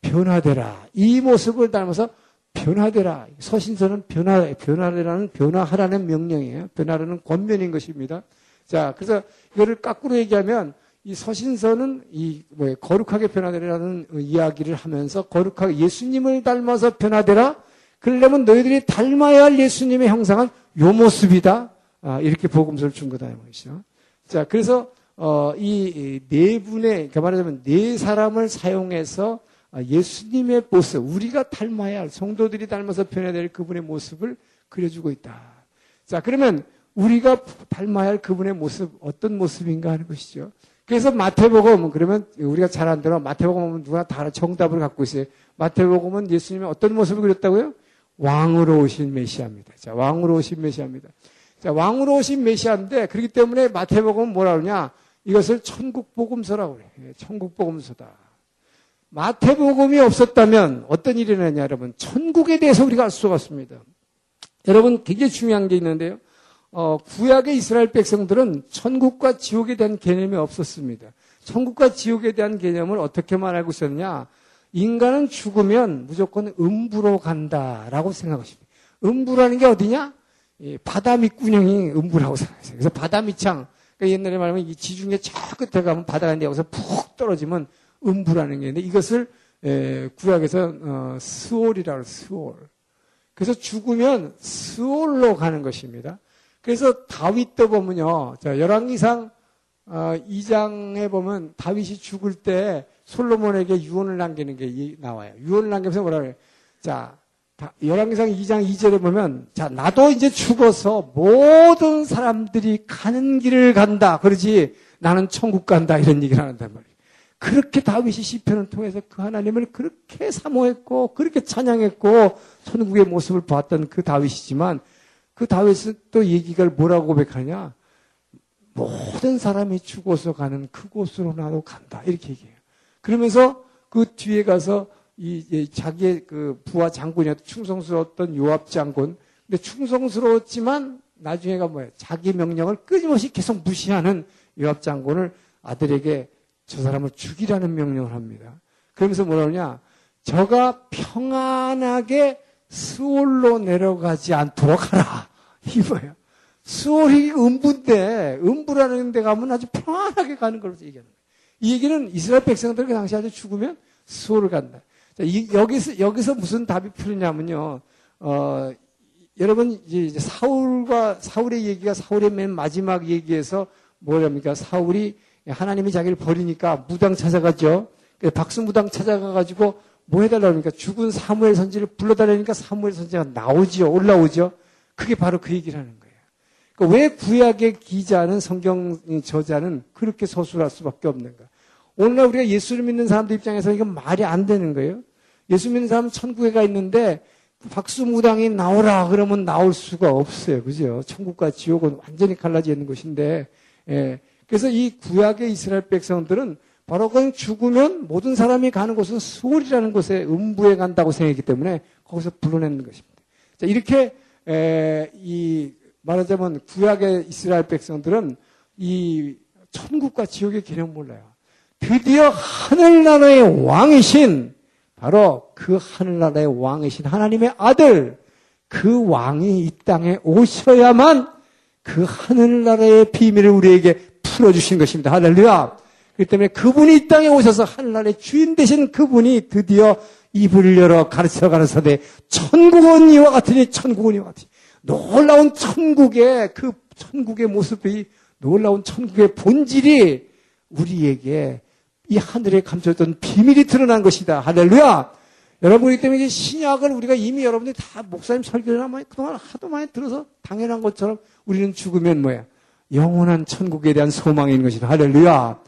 변화되라. 이 모습을 닮아서 변화되라. 서신서는 변화, 변화라는, 변화하라는 명령이에요. 변화라는 권면인 것입니다. 자, 그래서 이거를 까꾸로 얘기하면 이 서신서는 이 뭐, 거룩하게 변화되라는 이야기를 하면서 거룩하게 예수님을 닮아서 변화되라. 그러려면 너희들이 닮아야 할 예수님의 형상은 요 모습이다. 아, 이렇게 복음서를 준 거다 말이죠. 자, 그래서 어, 이 네 분의 그러니까 말하자면 네 사람을 사용해서 아, 예수님의 모습, 우리가 닮아야 할 성도들이 닮아서 변화될 그분의 모습을 그려주고 있다. 자, 그러면 우리가 닮아야 할 그분의 모습 어떤 모습인가 하는 것이죠. 그래서 마태복음 그러면 우리가 잘 안 들어 마태복음은 누가 다 정답을 갖고 있어요. 마태복음은 예수님의 어떤 모습을 그렸다고요? 왕으로 오신 메시아입니다. 자, 왕으로 오신 메시아입니다. 자, 왕으로 오신 메시아인데 그렇기 때문에 마태복음은 뭐라 그러냐? 이것을 천국 복음서라고 그래요. 예, 천국 복음서다. 마태복음이 없었다면 어떤 일이 일어나냐, 여러분? 천국에 대해서 우리가 알 수가 없습니다. 여러분, 굉장히 중요한 게 있는데요. 어, 구약의 이스라엘 백성들은 천국과 지옥에 대한 개념이 없었습니다. 천국과 지옥에 대한 개념을 어떻게말 알고 있었느냐? 인간은 죽으면 무조건 음부로 간다라고 생각하십니다. 음부라는 게 어디냐? 이 바다 밑구녕이 음부라고 생각했어요. 그래서 바다 밑창. 그러니까 옛날에 말하면 이 지중해 저 끝에 가면 바다가 있는데 여기서 푹 떨어지면 음부라는 게 있는데 이것을 에, 구약에서 어, 스올이라고 스올. 그래서 죽으면 스올로 가는 것입니다. 그래서 다윗도 보면요. 자, 열왕기상 어, 2장에 보면 다윗이 죽을 때 솔로몬에게 유언을 남기는 게 나와요. 유언을 남기면서 뭐라 그래요? 자, 열왕기상 2장 2절에 보면 자, 나도 이제 죽어서 모든 사람들이 가는 길을 간다. 그러지 나는 천국 간다. 이런 얘기를 한단 말이에요. 그렇게 다윗이 시편을 통해서 그 하나님을 그렇게 사모했고 그렇게 찬양했고 천국의 모습을 봤던 그 다윗이지만 그 다윗은 또 얘기가 뭐라고 고백하냐? 모든 사람이 죽어서 가는 그곳으로 나도 간다. 이렇게 얘기해요. 그러면서 그 뒤에 가서 이, 자기의 그 부하 장군이었던 충성스러웠던 요압 장군. 근데 충성스러웠지만 나중에가 뭐예요? 자기 명령을 끊임없이 계속 무시하는 요압 장군을 아들에게 저 사람을 죽이라는 명령을 합니다. 그러면서 뭐라 그러냐? 저가 평안하게 수월로 내려가지 않도록 하라. 이거예요. 수월이 음부인데, 음부라는 데 가면 아주 평안하게 가는 걸로 얘기하는 거예요. 이 얘기는 이스라엘 백성들 그 당시 아주 죽으면 수호를 간다. 자, 이, 여기서, 여기서 무슨 답이 풀리냐면요. 어, 여러분, 이제 사울과, 사울의 얘기가 사울의 맨 마지막 얘기에서 뭐랍니까? 사울이 하나님이 자기를 버리니까 무당 찾아가죠. 박수 무당 찾아가가지고 뭐 해달라고 그러니까 죽은 사무엘 선지를 불러달라니까 사무엘 선지가 나오지요. 올라오죠. 그게 바로 그 얘기를 하는 거예요. 그러니까 왜 구약의 기자는 성경 저자는 그렇게 서술할 수밖에 없는가? 오늘날 우리가 예수를 믿는 사람들 입장에서 이건 말이 안 되는 거예요. 예수 믿는 사람은 천국에 가 있는데 박수무당이 나오라 그러면 나올 수가 없어요. 그죠? 천국과 지옥은 완전히 갈라져 있는 것인데, 예. 그래서 이 구약의 이스라엘 백성들은 바로 그냥 죽으면 모든 사람이 가는 곳은 수월이라는 곳에 음부에 간다고 생각했기 때문에 거기서 불러내는 것입니다. 자, 이렇게 에, 이 말하자면 구약의 이스라엘 백성들은 이 천국과 지옥의 개념 몰라요. 드디어 하늘나라의 왕이신 바로 그 하늘나라의 왕이신 하나님의 아들 그 왕이 이 땅에 오셔야만 그 하늘나라의 비밀을 우리에게 풀어주신 것입니다. 할렐루야. 그렇기 때문에 그분이 이 땅에 오셔서 하늘나라의 주인 되신 그분이 드디어 입을 열어 가르쳐 가르쳐되 천국은 이와 같으니 천국은 이와 같으니 놀라운 천국의 그 천국의 모습이 놀라운 천국의 본질이 우리에게 이 하늘에 감춰졌던 비밀이 드러난 것이다. 할렐루야! 여러분, 이기 때문에 신약을 우리가 이미 여러분들이 다 목사님 설교를 많이, 그동안 하도 많이 들어서 당연한 것처럼 우리는 죽으면 뭐야? 영원한 천국에 대한 있는 것이다. 할렐루야!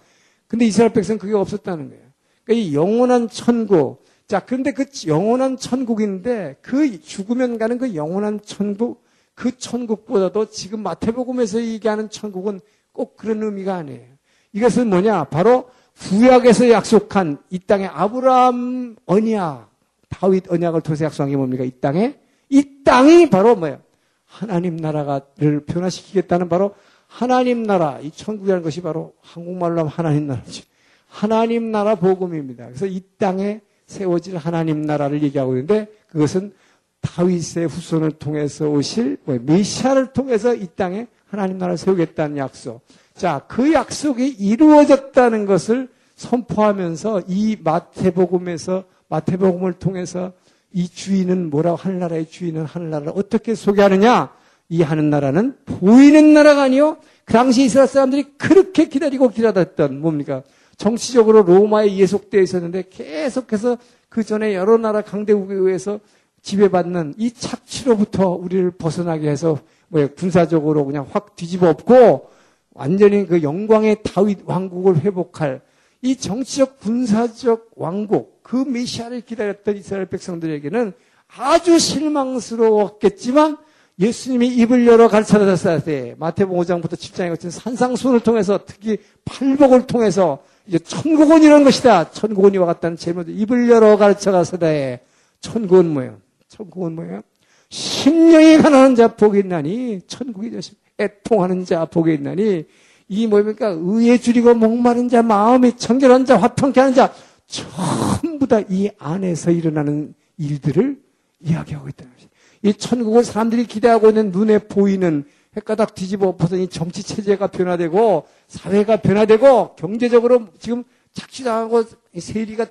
근데 이스라엘 백성은 그게 없었다는 거예요. 그러니까 이 영원한 천국. 자, 그런데 그 영원한 천국인데 그 죽으면 가는 그 영원한 천국, 그 천국보다도 지금 마태복음에서 얘기하는 천국은 꼭 그런 의미가 아니에요. 이것은 뭐냐? 바로 구약에서 약속한 이 땅에 아브라함 언약, 다윗 언약을 통해서 약속한 게 뭡니까? 이 땅에 이 땅이 바로 뭐예요? 하나님 나라를 변화시키겠다는 바로 하나님 나라, 이 천국이라는 것이 바로 한국말로 하면 하나님 나라죠. 하나님 나라 복음입니다. 그래서 이 땅에 세워질 하나님 나라를 얘기하고 있는데 그것은 다윗의 후손을 통해서 오실 뭐 메시아를 통해서 이 땅에 하나님 나라를 세우겠다는 약속. 자, 그 약속이 이루어졌다는 것을 선포하면서 이 마태복음에서 마태복음을 통해서 이 주인은 뭐라고 하늘나라의 주인은 하늘나라를 어떻게 소개하느냐? 이 하는 나라는 보이는 나라가 아니요. 그 당시 이스라엘 사람들이 그렇게 기다리고 기다렸던 뭡니까? 정치적으로 로마에 예속되어 있었는데 계속해서 그 전에 여러 나라 강대국에 의해서 지배받는 이 착취로부터 우리를 벗어나게 해서 뭐 군사적으로 그냥 확 뒤집어 엎고 완전히 그 영광의 다윗 왕국을 회복할 이 정치적 군사적 왕국 그 메시아를 기다렸던 이스라엘 백성들에게는 아주 실망스러웠겠지만 예수님이 입을 열어 가르쳐줬어야 돼. 마태복음 5장부터 10장에 같은 산상순을 통해서 특히 팔복을 통해서 이제 천국은 이런 것이다. 천국은 이와 같다는 제목으로 입을 열어 가르쳐가서다 해. 천국은 뭐예요? 천국은 뭐예요? 심령이 가난한 자 복이 있나니 천국이 되시 애통하는 자 복이 있나니 이 뭡니까? 의에 줄이고 목마른 자 마음이 청결한 자 화평케 하는 자 전부 다 이 안에서 일어나는 일들을 이야기하고 있다는 것이죠. 이 천국을 사람들이 기대하고 있는 눈에 보이는 헷가닥 뒤집어 엎어서 이 정치 체제가 변화되고 사회가 변화되고 경제적으로 지금 착취당하고 세리가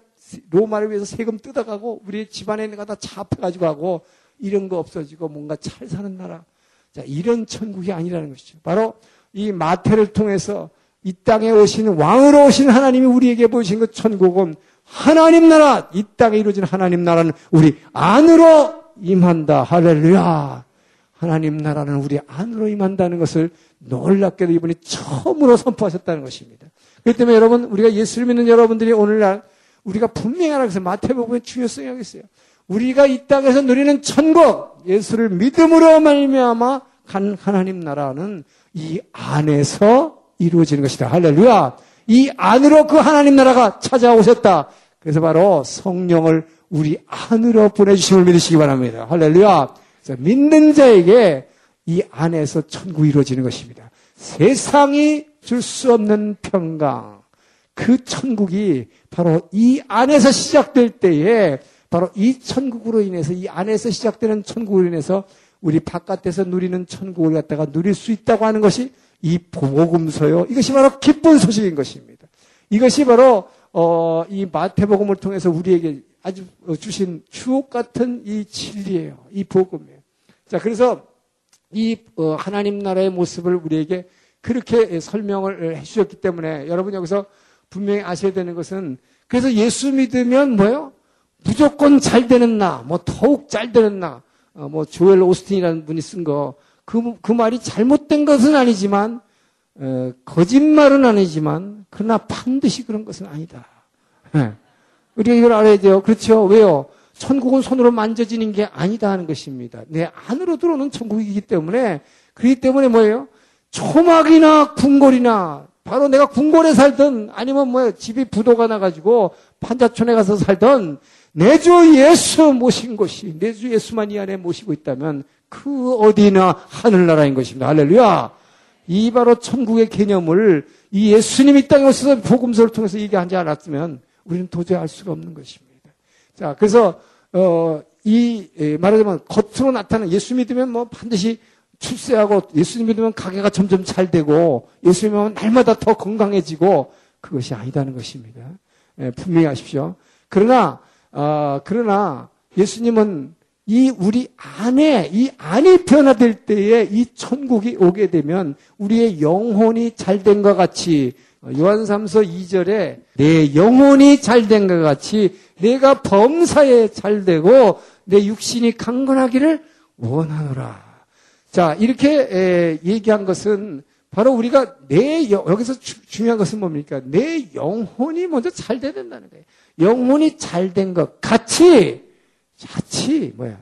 로마를 위해서 세금 뜯어가고 우리 집안에 있는 거다 차압해가지고 하고 이런 거 없어지고 뭔가 잘 사는 나라. 자, 이런 천국이 아니라는 것이죠. 바로 이 마태를 통해서 이 땅에 오신 왕으로 오신 하나님이 우리에게 보이신 그 천국은 하나님 나라, 이 땅에 이루어진 하나님 나라는 우리 안으로 임한다. 할렐루야. 하나님 나라는 우리 안으로 임한다는 것을 놀랍게도 이분이 처음으로 선포하셨다는 것입니다. 그렇기 때문에 여러분, 우리가 예수를 믿는 여러분들이 오늘날 우리가 분명히 그래서 마태복음의 중요성이 있어요. 우리가 이 땅에서 누리는 천국, 예수를 믿음으로 말미암아 간 하나님 나라는 이 안에서 이루어지는 것이다. 할렐루야. 이 안으로 그 하나님 나라가 찾아오셨다. 그래서 바로 성령을 우리 안으로 보내주심을 믿으시기 바랍니다. 할렐루야. 믿는 자에게 이 안에서 천국이 이루어지는 것입니다. 세상이 줄 수 없는 평강. 그 천국이 바로 이 안에서 시작될 때에 바로 이 천국으로 인해서 이 안에서 시작되는 천국으로 인해서 우리 바깥에서 누리는 천국을 갖다가 누릴 수 있다고 하는 것이 이 복음서요. 이것이 바로 기쁜 소식인 것입니다. 이것이 바로 어, 이 마태복음을 통해서 우리에게 아주 주신 주옥 같은 이 진리예요. 이 복음이에요. 자, 그래서 이 어, 하나님 나라의 모습을 우리에게 그렇게 설명을 해 주셨기 때문에 여러분 여기서 분명히 아셔야 되는 것은 그래서 예수 믿으면 뭐요? 무조건 잘 되는 나, 뭐 더욱 잘 되는 나, 어, 뭐 조엘 오스틴이라는 분이 쓴 거, 그, 그 말이 잘못된 것은 아니지만, 어, 거짓말은 아니지만, 그러나 반드시 그런 것은 아니다. 네. 우리가 이걸 알아야 돼요. 그렇죠? 왜요? 천국은 손으로 만져지는 게 아니다 하는 것입니다. 내 안으로 들어오는 천국이기 때문에, 그렇기 때문에 뭐예요? 초막이나 궁궐이나 바로 내가 궁궐에 살든 아니면 뭐 집이 부도가 나가지고 판자촌에 가서 살던 내주 예수 모신 곳이 내 주 예수만 이 안에 모시고 있다면 그 어디나 하늘나라인 것입니다. 할렐루야. 이 바로 천국의 개념을 이 예수님이 땅에 오셔서 복음서를 통해서 얘기하지 않았으면 우리는 도저히 알 수가 없는 것입니다. 자, 그래서 어, 이 말하자면 겉으로 나타나는 예수 믿으면 뭐 반드시 출세하고 예수님 믿으면 가게가 점점 잘 되고 예수님 믿으면 날마다 더 건강해지고 그것이 아니다는 것입니다. 예, 분명히 아십시오. 그러나 어, 그러나 예수님은 이 우리 안에 이 안이 변화될 때에 이 천국이 오게 되면 우리의 영혼이 잘된것 같이 요한삼서 2절에 내 영혼이 잘된 것 같이 내가 범사에 잘 되고 내 육신이 강건하기를 원하노라. 자, 이렇게 얘기한 것은 바로 우리가 내 여기서 중요한 것은 뭡니까? 내 영혼이 먼저 잘 돼야 된다는 거예요. 영혼이 잘 된 것 같이 같이 뭐야?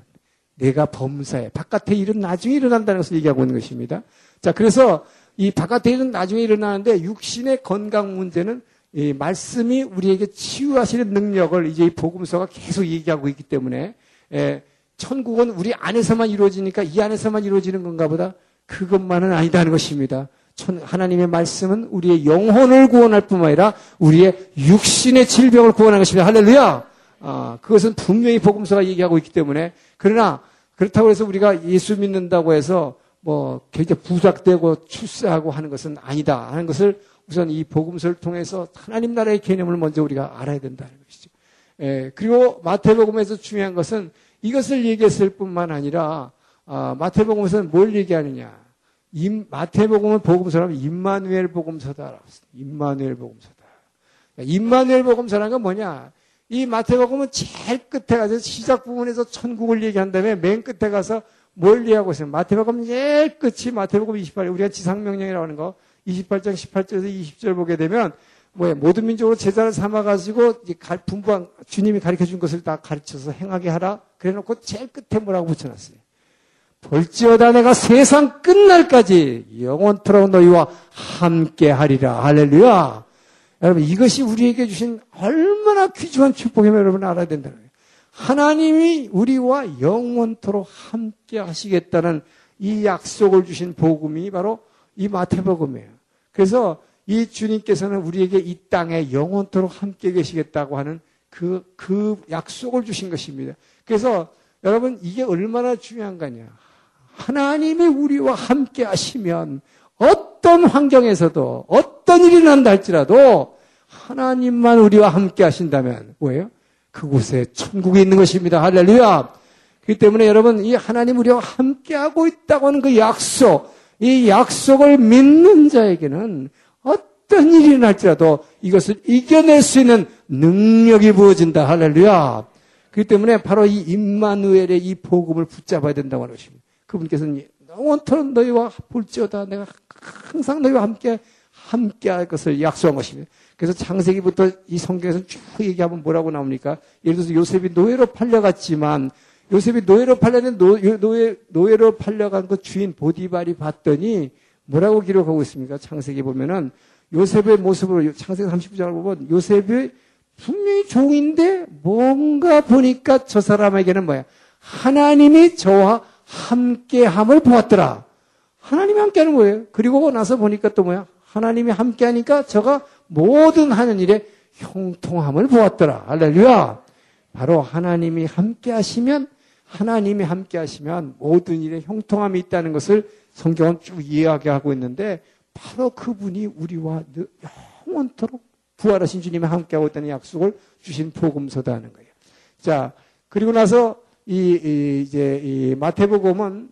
내가 범사에 바깥의 일은 나중에 일어난다는 것을 얘기하고 있는 것입니다. 자, 그래서 이 일은 나중에 일어나는데 육신의 건강 문제는 이 말씀이 우리에게 치유하시는 능력을 이제 이 복음서가 계속 얘기하고 있기 때문에 에, 천국은 우리 안에서만 이루어지니까 이 안에서만 이루어지는 건가 보다 그것만은 아니다는 것입니다. 하나님의 말씀은 우리의 영혼을 구원할 뿐만 아니라 우리의 육신의 질병을 구원하는 것입니다. 할렐루야! 아, 그것은 분명히 복음서가 얘기하고 있기 때문에 그러나 그렇다고 해서 우리가 예수 믿는다고 해서 뭐 굉장히 부작되고 출세하고 하는 것은 아니다 하는 것을 우선 이 복음서를 통해서 하나님 나라의 개념을 먼저 우리가 알아야 된다는 것이죠. 예, 그리고 마태복음에서 중요한 것은 이것을 얘기했을 뿐만 아니라 아, 마태복음에서는 뭘 얘기하느냐? 임, 마태복음은 복음서라면 임마누엘 복음서다. 임마누엘 복음서다. 임마누엘 복음서라는 건 뭐냐? 이 마태복음은 제일 끝에 가서 시작 부분에서 천국을 얘기한 다음에 맨 끝에 가서 뭘 얘기하고 있어요? 마태복음 제일 끝이 마태복음 28, 우리가 지상명령이라고 하는 거 28장 18절에서 20절 보게 되면 뭐야 모든 민족으로 제자를 삼아가지고 분부한 주님이 가르쳐 준 것을 다 가르쳐서 행하게 하라. 그래놓고 제일 끝에 뭐라고 붙여놨어요. 볼지어다 내가 세상 끝날까지 영원토록 너희와 함께 하리라. 할렐루야. 여러분 이것이 우리에게 주신 얼마나 귀중한 축복임을 여러분 알아야 된다는 거예요. 하나님이 우리와 영원토록 함께 하시겠다는 이 약속을 주신 복음이 바로 이 마태복음이에요. 그래서 이 주님께서는 우리에게 이 땅에 영원토록 함께 계시겠다고 하는 그, 그 약속을 주신 것입니다. 그래서 여러분 이게 얼마나 중요한 거냐. 하나님이 우리와 함께 하시면 어떤 환경에서도 어떤 일이 난다 할지라도 하나님만 우리와 함께 하신다면 뭐예요? 그곳에 천국에 있는 것입니다. 할렐루야. 그렇기 때문에 여러분 이 하나님 우리와 함께하고 있다고 하는 그 약속, 이 약속을 믿는 자에게는 어떤 일이 날지라도 이것을 이겨낼 수 있는 능력이 부어진다. 할렐루야. 그렇기 때문에 바로 이 임마누엘의 이 복음을 붙잡아야 된다고 하는 것입니다. 그분께서는 영원토록 너희와 볼지어다 내가 항상 너희와 함께 함께 할 것을 약속한 것입니다. 그래서 창세기부터 이 성경에서 쭉 얘기하면 뭐라고 나옵니까? 예를 들어서 요셉이 노예로 팔려갔지만 요셉이 노예로 팔려는 노, 노예, 노예로 팔려간 그 주인 보디발이 봤더니 뭐라고 기록하고 있습니까? 창세기 보면은 요셉의 모습으로 창세기 39장을 보면 요셉이 분명히 종인데 뭔가 보니까 저 사람에게는 뭐야? 하나님이 저와 함께함을 보았더라. 하나님이 함께하는 거예요. 그리고 나서 보니까 또 뭐야? 하나님이 함께하니까 저가 모든 하는 일에 형통함을 보았더라. 할렐루야. 바로 하나님이 함께하시면 하나님이 함께하시면 모든 일에 형통함이 있다는 것을 성경은 쭉 이야기하고 있는데 바로 그분이 우리와 영원토록 부활하신 주님이 함께하고 있다는 약속을 주신 복음서다 하는 거예요. 자, 그리고 나서 이, 이 이제 이 마태복음은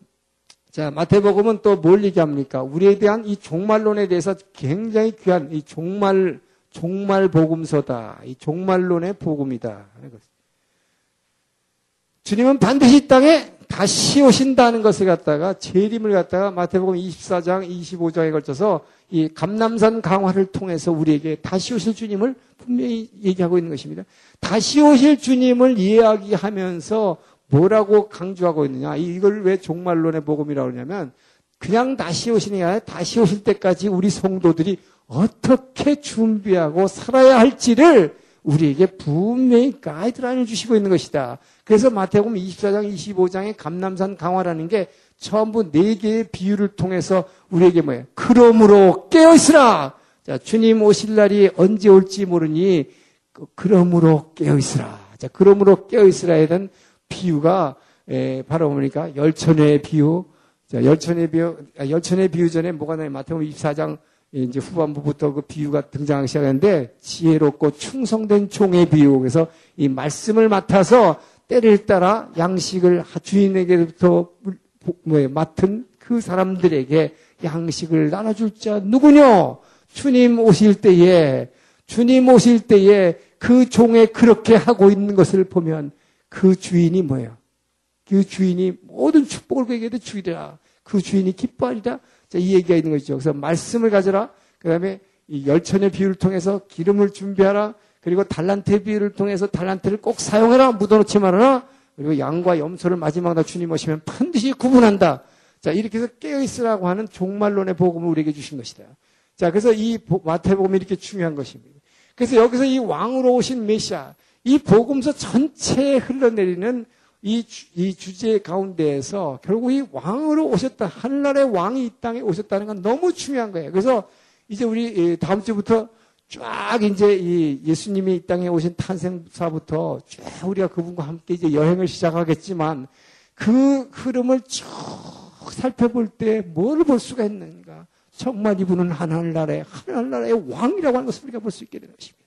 자, 마태복음은 또 뭘 얘기합니까? 우리에 대한 이 종말론에 대해서 굉장히 귀한 이 종말 종말 복음서다. 이 종말론의 복음이다. 주님은 반드시 이 땅에 다시 오신다는 것을 갖다가 재림을 갖다가 마태복음 24장, 25장에 걸쳐서 이 감남산 강화를 통해서 우리에게 다시 오실 주님을 분명히 얘기하고 있는 것입니다. 다시 오실 주님을 이야기하면서 뭐라고 강조하고 있느냐? 이걸 왜 종말론의 복음이라고 그러냐면 그냥 다시 오시는 게 아니라 다시 오실 때까지 우리 성도들이 어떻게 준비하고 살아야 할지를 우리에게 분명히 가이드라인을 주시고 있는 것이다. 그래서 마태복음 24장, 25장의 감남산 강화라는 게 전부 네 개의 비유를 통해서 우리에게 뭐예요? 그러므로 깨어있으라! 자, 주님 오실 날이 언제 올지 모르니, 그 그러므로 깨어있으라. 자, 그러므로 깨어있으라에 대한 비유가, 에, 바로 뭡니까? 열천의 비유. 자, 열천의 비유, 아, 열천의 비유 전에 뭐가 나요? 마태복음 24장 이제 후반부부터 그 비유가 등장하기 시작하는데 지혜롭고 충성된 종의 비유. 그래서 이 말씀을 맡아서 때를 따라 양식을 주인에게부터 맡은 그 사람들에게 양식을 나눠줄 자 누구냐? 주님 오실 때에 주님 오실 때에 그 종에 그렇게 하고 있는 것을 보면 그 주인이 뭐예요? 그 주인이 모든 축복을 그에게 주이라. 그 주인이 기뻐하리라. 자, 이 얘기가 있는 것이죠. 그래서 말씀을 가져라. 그 다음에 이 열천의 비유를 통해서 기름을 준비하라. 그리고 달란트의 비유를 통해서 달란트를 꼭 사용해라. 묻어놓지 말아라. 그리고 양과 염소를 마지막으로 주님 오시면 반드시 구분한다. 자, 이렇게 해서 깨어있으라고 하는 종말론의 복음을 우리에게 주신 것이다. 자, 그래서 이 마태복음이 이렇게 중요한 것입니다. 그래서 여기서 이 왕으로 오신 메시아, 이 복음서 전체에 흘러내리는 이, 주, 이 주제 가운데에서 결국 이 왕으로 오셨다. 하늘나라의 왕이 이 땅에 오셨다는 건 너무 중요한 거예요. 그래서 이제 우리 다음 주부터 쫙 이제 이 예수님이 이 땅에 오신 탄생사부터 쫙 우리가 그분과 함께 이제 여행을 시작하겠지만 그 흐름을 쭉 살펴볼 때 뭘 볼 수가 있는가? 정말 이분은 하늘나라의 하늘나라의 왕이라고 하는 것을 우리가 볼 수 있게 되는 것입니다.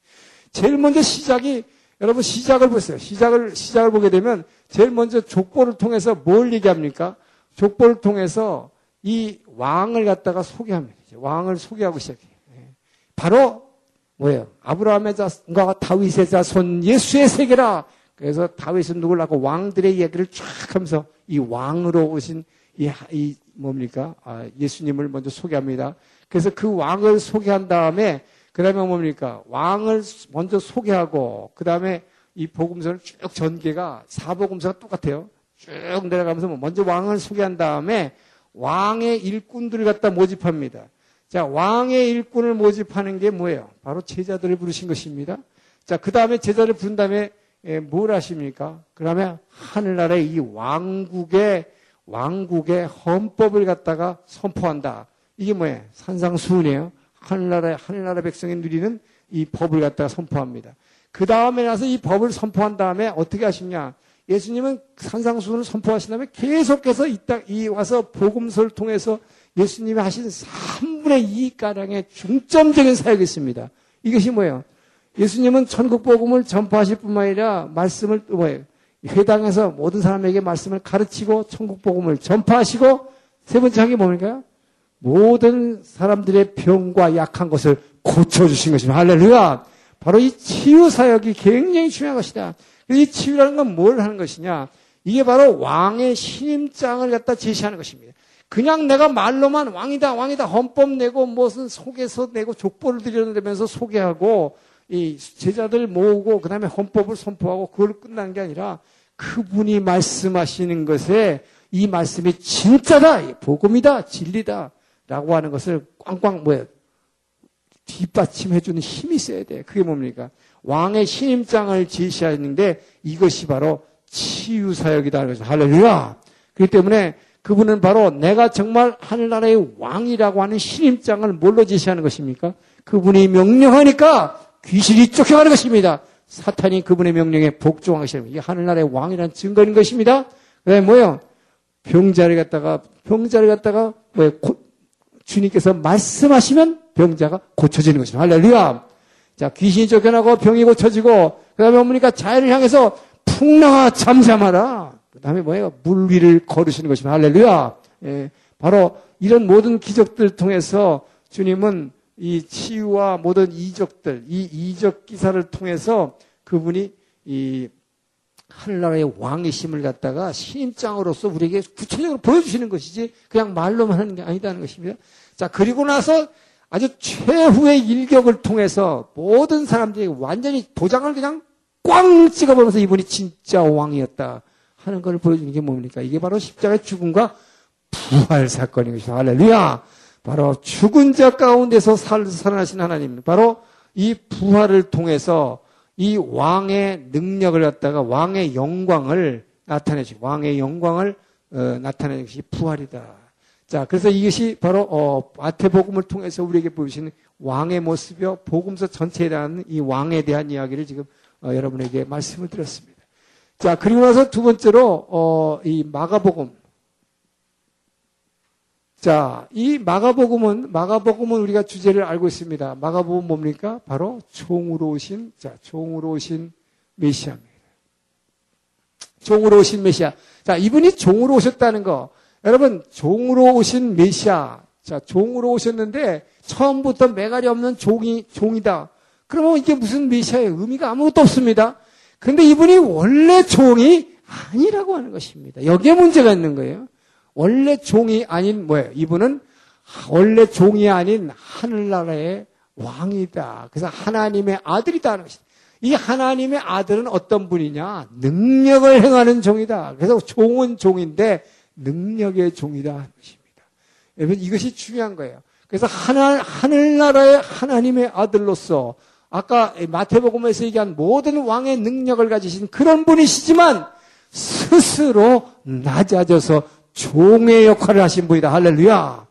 제일 먼저 시작이 여러분 시작을 보세요. 시작을 시작을 보게 되면 제일 먼저 족보를 통해서 뭘 얘기합니까? 족보를 통해서 이 왕을 갖다가 소개합니다. 왕을 소개하고 시작해요. 예. 바로 뭐예요? 아브라함의 자손과 다윗의 자손 예수의 세계라. 그래서 다윗은 누굴 낳고 왕들의 얘기를 쫙 하면서 이 왕으로 오신 이, 이 뭡니까? 아, 예수님을 먼저 소개합니다. 그래서 그 왕을 소개한 다음에 그 다음에 뭡니까? 왕을 먼저 소개하고 그 다음에 이 복음서는 쭉 전개가 사복음서가 똑같아요. 쭉 내려가면서 뭐 먼저 왕을 소개한 다음에 왕의 일꾼들을 갖다 모집합니다. 자, 왕의 일꾼을 모집하는 게 뭐예요? 바로 제자들을 부르신 것입니다. 자, 그 다음에 제자를 부른 다음에 예, 뭘 하십니까? 그 다음에 하늘나라의 이 왕국의, 왕국의 헌법을 갖다가 선포한다. 이게 뭐예요? 산상수훈이에요. 하늘나라, 하늘나라 백성이 누리는 이 법을 갖다가 선포합니다. 그 다음에 나서 이 법을 선포한 다음에 어떻게 하시냐? 예수님은 산상수훈을 선포하신 다음에 계속해서 이 땅, 이 와서 복음서를 통해서 예수님이 하신 3분의 2가량의 중점적인 사역이 있습니다. 이것이 뭐예요? 예수님은 천국 복음을 전파하실 뿐만 아니라 말씀을 또 뭐예요? 회당에서 모든 사람에게 말씀을 가르치고 천국 복음을 전파하시고 세 번째 한게 뭡니까? 모든 사람들의 병과 약한 것을 고쳐주신 것입니다. 할렐루야! 바로 이 치유 사역이 굉장히 중요한 것이다. 이 치유라는 건 뭘 하는 것이냐? 이게 바로 왕의 신임장을 갖다 제시하는 것입니다. 그냥 내가 말로만 왕이다, 왕이다, 헌법 내고 무슨 속에서 내고 족보를 들여내면서 소개하고 이 제자들 모으고 그 다음에 헌법을 선포하고 그걸 끝난 게 아니라 그분이 말씀하시는 것에 이 말씀이 진짜다, 복음이다, 진리다 라고 하는 것을 꽝꽝 뭐야 뒷받침해주는 힘이 있어야 돼. 그게 뭡니까? 왕의 신임장을 제시하는데 이것이 바로 치유사역이다. 그래서 할렐루야. 그렇기 때문에 그분은 바로 내가 정말 하늘나라의 왕이라고 하는 신임장을 뭘로 제시하는 것입니까? 그분이 명령하니까 귀신이 쫓겨가는 것입니다. 사탄이 그분의 명령에 복종하기 시작합니다. 이게 하늘나라의 왕이라는 증거인 것입니다. 그 다음에 뭐요? 병자를 갖다가, 병자를 갖다가, 뭐 주님께서 말씀하시면 병자가 고쳐지는 것입니다. 할렐루야! 자, 귀신이 쫓겨나고 병이 고쳐지고, 그 다음에 어머니가 자연을 향해서 풍랑아 잠잠하라. 그 다음에 뭐예요? 물 위를 걸으시는 것입니다. 할렐루야. 예, 바로 이런 모든 기적들 통해서 주님은 이 치유와 모든 이적들, 이 이적 기사를 통해서 그분이 이 하늘나라의 왕의 심을 갖다가 신임장으로서 우리에게 구체적으로 보여주시는 것이지 그냥 말로만 하는 게 아니다는 것입니다. 자, 그리고 나서 아주 최후의 일격을 통해서 모든 사람들이 완전히 도장을 그냥 꽝 찍어보면서 이분이 진짜 왕이었다 하는 걸 보여주는 게 뭡니까? 이게 바로 십자가의 죽음과 부활 사건인 것이다. 할렐루야! 바로 죽은 자 가운데서 살, 살아나신 하나님. 바로 이 부활을 통해서 이 왕의 능력을 갖다가 왕의 영광을 나타내시고 왕의 영광을 어, 나타내는 것이 부활이다. 자, 그래서 이것이 바로 어, 마태복음을 통해서 우리에게 보여주시는 왕의 모습이요 복음서 전체에 대한 이 왕에 대한 이야기를 지금 어, 여러분에게 말씀을 드렸습니다. 자, 그리고 나서 두 번째로 어, 이 마가복음 자, 이 마가복음은 마가복음은 우리가 주제를 알고 있습니다. 마가복음 뭡니까? 바로 종으로 오신 자, 종으로 오신 메시아입니다. 종으로 오신 메시아. 자, 이분이 종으로 오셨다는 거. 여러분, 종으로 오신 메시아. 자, 종으로 오셨는데 처음부터 매갈이 없는 종이 종이다. 그러면 이게 무슨 메시아의 의미가 아무것도 없습니다. 그런데 이분이 원래 종이 아니라고 하는 것입니다. 여기에 문제가 있는 거예요. 원래 종이 아닌 뭐예요? 이분은 원래 종이 아닌 하늘나라의 왕이다. 그래서 하나님의 아들이다. 이 하나님의 아들은 어떤 분이냐? 능력을 행하는 종이다. 그래서 종은 종인데 능력의 종이다 하는 것입니다. 여러분 이것이 중요한 거예요. 그래서 하늘, 하늘나라의 하나님의 아들로서 아까 마태복음에서 얘기한 모든 왕의 능력을 가지신 그런 분이시지만 스스로 낮아져서 종의 역할을 하신 분이다. 할렐루야.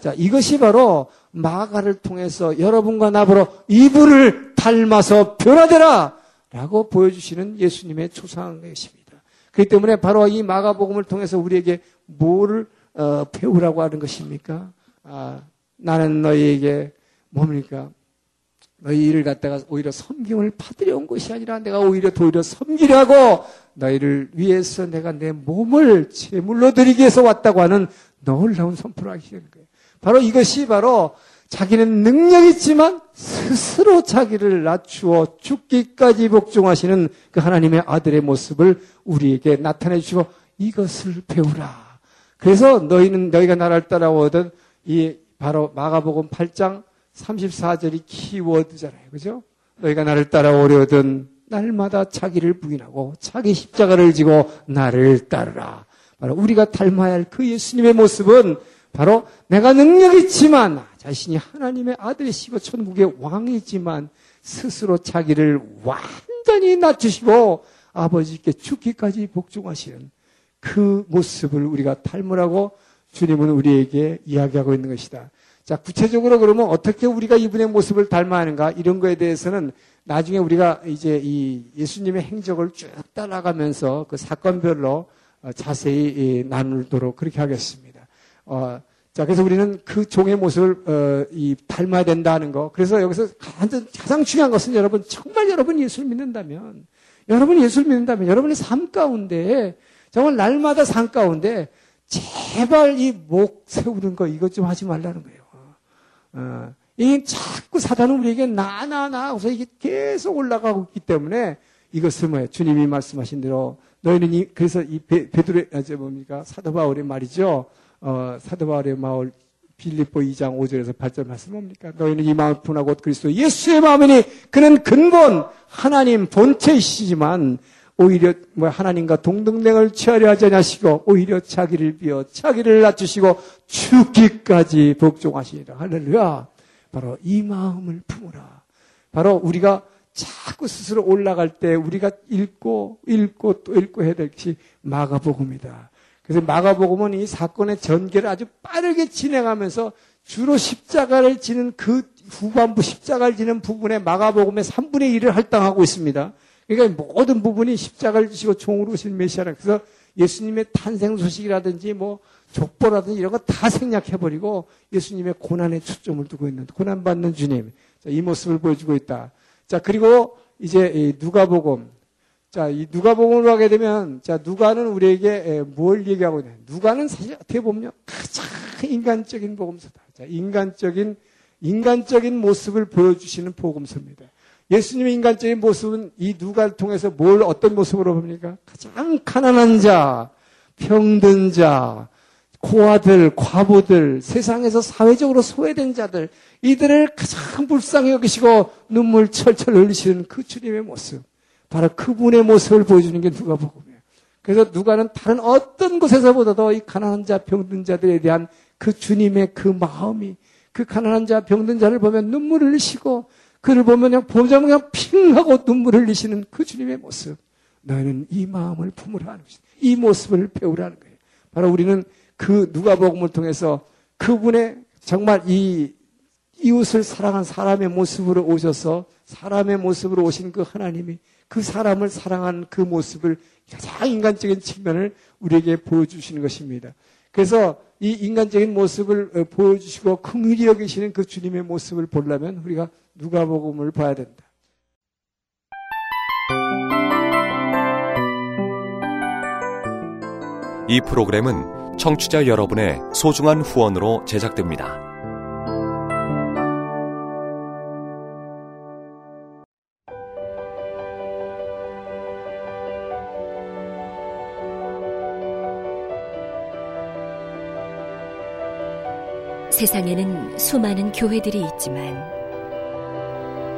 자, 이것이 바로 마가를 통해서 여러분과 나보러 이분을 닮아서 변화되라! 라고 보여주시는 예수님의 초상이십니다. 그렇기 때문에 바로 이 마가복음을 통해서 우리에게 뭐를 어, 배우라고 하는 것입니까? 아, 나는 너희에게 뭡니까? 너희 일을 갖다가 오히려 섬김을 받으려 온 것이 아니라 내가 오히려 도리려 섬기려고 너희를 위해서 내가 내 몸을 제물로 드리기 위해서 왔다고 하는 놀라운 선포를 하시는 거예요. 바로 이것이 바로 자기는 능력 있지만 스스로 자기를 낮추어 죽기까지 복종하시는 그 하나님의 아들의 모습을 우리에게 나타내 주시고 이것을 배우라. 그래서 너희는 너희가 나를 따라오던 이 바로 마가복음 8장 34절이 키워드잖아요. 그죠? 너희가 나를 따라오려든 날마다 자기를 부인하고 자기 십자가를 지고 나를 따르라. 바로 우리가 닮아야 할 그 예수님의 모습은 바로 내가 능력 있지만 자신이 하나님의 아들이시고 천국의 왕이지만 스스로 자기를 완전히 낮추시고 아버지께 죽기까지 복종하시는 그 모습을 우리가 닮으라고 주님은 우리에게 이야기하고 있는 것이다. 자, 구체적으로 그러면 어떻게 우리가 이분의 모습을 닮아야 하는가 이런 거에 대해서는 나중에 우리가 이제 이 예수님의 행적을 쭉 따라가면서 그 사건별로 어, 자세히 나누도록 그렇게 하겠습니다. 어, 자, 그래서 우리는 그 종의 모습을 어, 이 닮아야 된다는 거. 그래서 여기서 가장, 가장 중요한 것은 여러분 정말 여러분 예수를 믿는다면, 여러분이 예수를 믿는다면 여러분의 삶 가운데 정말 날마다 삶 가운데 제발 이 목 세우는 거 이것 좀 하지 말라는 거예요. 어, 이 자꾸 사단은 우리에게 나, 나, 나, 그래서 이게 계속 올라가고 있기 때문에 이것을 뭐예요? 주님이 말씀하신 대로 너희는 이, 그래서 이 베, 베드로의, 아, 저 뭡니까? 사도 바울의 말이죠. 어, 사도 바울의 마을 빌립보 2장 5절에서 8절 말씀 뭡니까? 너희는 이 마음을 분하고 그리스도 예수의 마음이니 그는 근본 하나님 본체이시지만 오히려 뭐 하나님과 동등행을 취하려 하지 않으시고 오히려 자기를 비워 자기를 낮추시고 죽기까지 복종하시니라. 할렐루야. 바로 이 마음을 품으라. 바로 우리가 자꾸 스스로 올라갈 때 우리가 읽고 읽고 또 읽고 해야 될 것이 마가복음이다. 그래서 마가복음은 이 사건의 전개를 아주 빠르게 진행하면서 주로 십자가를 지는 그 후반부 십자가를 지는 부분에 마가복음의 3분의 1을 할당하고 있습니다. 그러니까 모든 부분이 십자가를 지시고 종으로 오신 메시아라. 그래서 예수님의 탄생 소식이라든지 뭐 족보라든지 이런 거 다 생략해버리고 예수님의 고난에 초점을 두고 있는 고난받는 주님. 이 모습을 보여주고 있다. 자, 그리고 이제 이 누가복음. 자, 이 누가복음으로 하게 되면 자, 누가는 우리에게 뭘 얘기하고 있냐? 누가는 사실 어떻게 보면 가장 인간적인 복음서다. 자, 인간적인 인간적인 모습을 보여주시는 복음서입니다. 예수님의 인간적인 모습은 이 누가를 통해서 뭘 어떤 모습으로 봅니까? 가장 가난한 자, 병든 자, 고아들, 과부들, 세상에서 사회적으로 소외된 자들, 이들을 가장 불쌍히 여기시고 눈물 철철 흘리시는 그 주님의 모습. 바로 그분의 모습을 보여주는 게 누가 복음이에요. 그래서 누가는 다른 어떤 곳에서보다도 이 가난한 자, 병든 자들에 대한 그 주님의 그 마음이 그 가난한 자, 병든 자를 보면 눈물을 흘리시고 그를 보면 그냥 보자면 그냥 핑 하고 눈물을 흘리시는 그 주님의 모습. 너희는 이 마음을 품으라 하는 것이다. 이 모습을 배우라는 거예요. 바로 우리는 그 누가복음을 통해서 그분의 정말 이 이웃을 사랑한 사람의 모습으로 오셔서 사람의 모습으로 오신 그 하나님이 그 사람을 사랑한 그 모습을 가장 인간적인 측면을 우리에게 보여주시는 것입니다. 그래서 이 인간적인 모습을 어, 보여주시고 긍휼히 여기시는 그 주님의 모습을 보려면 우리가 누가복음을 봐야 된다. 이 프로그램은 청취자 여러분의 소중한 후원으로 제작됩니다. 세상에는 수많은 교회들이 있지만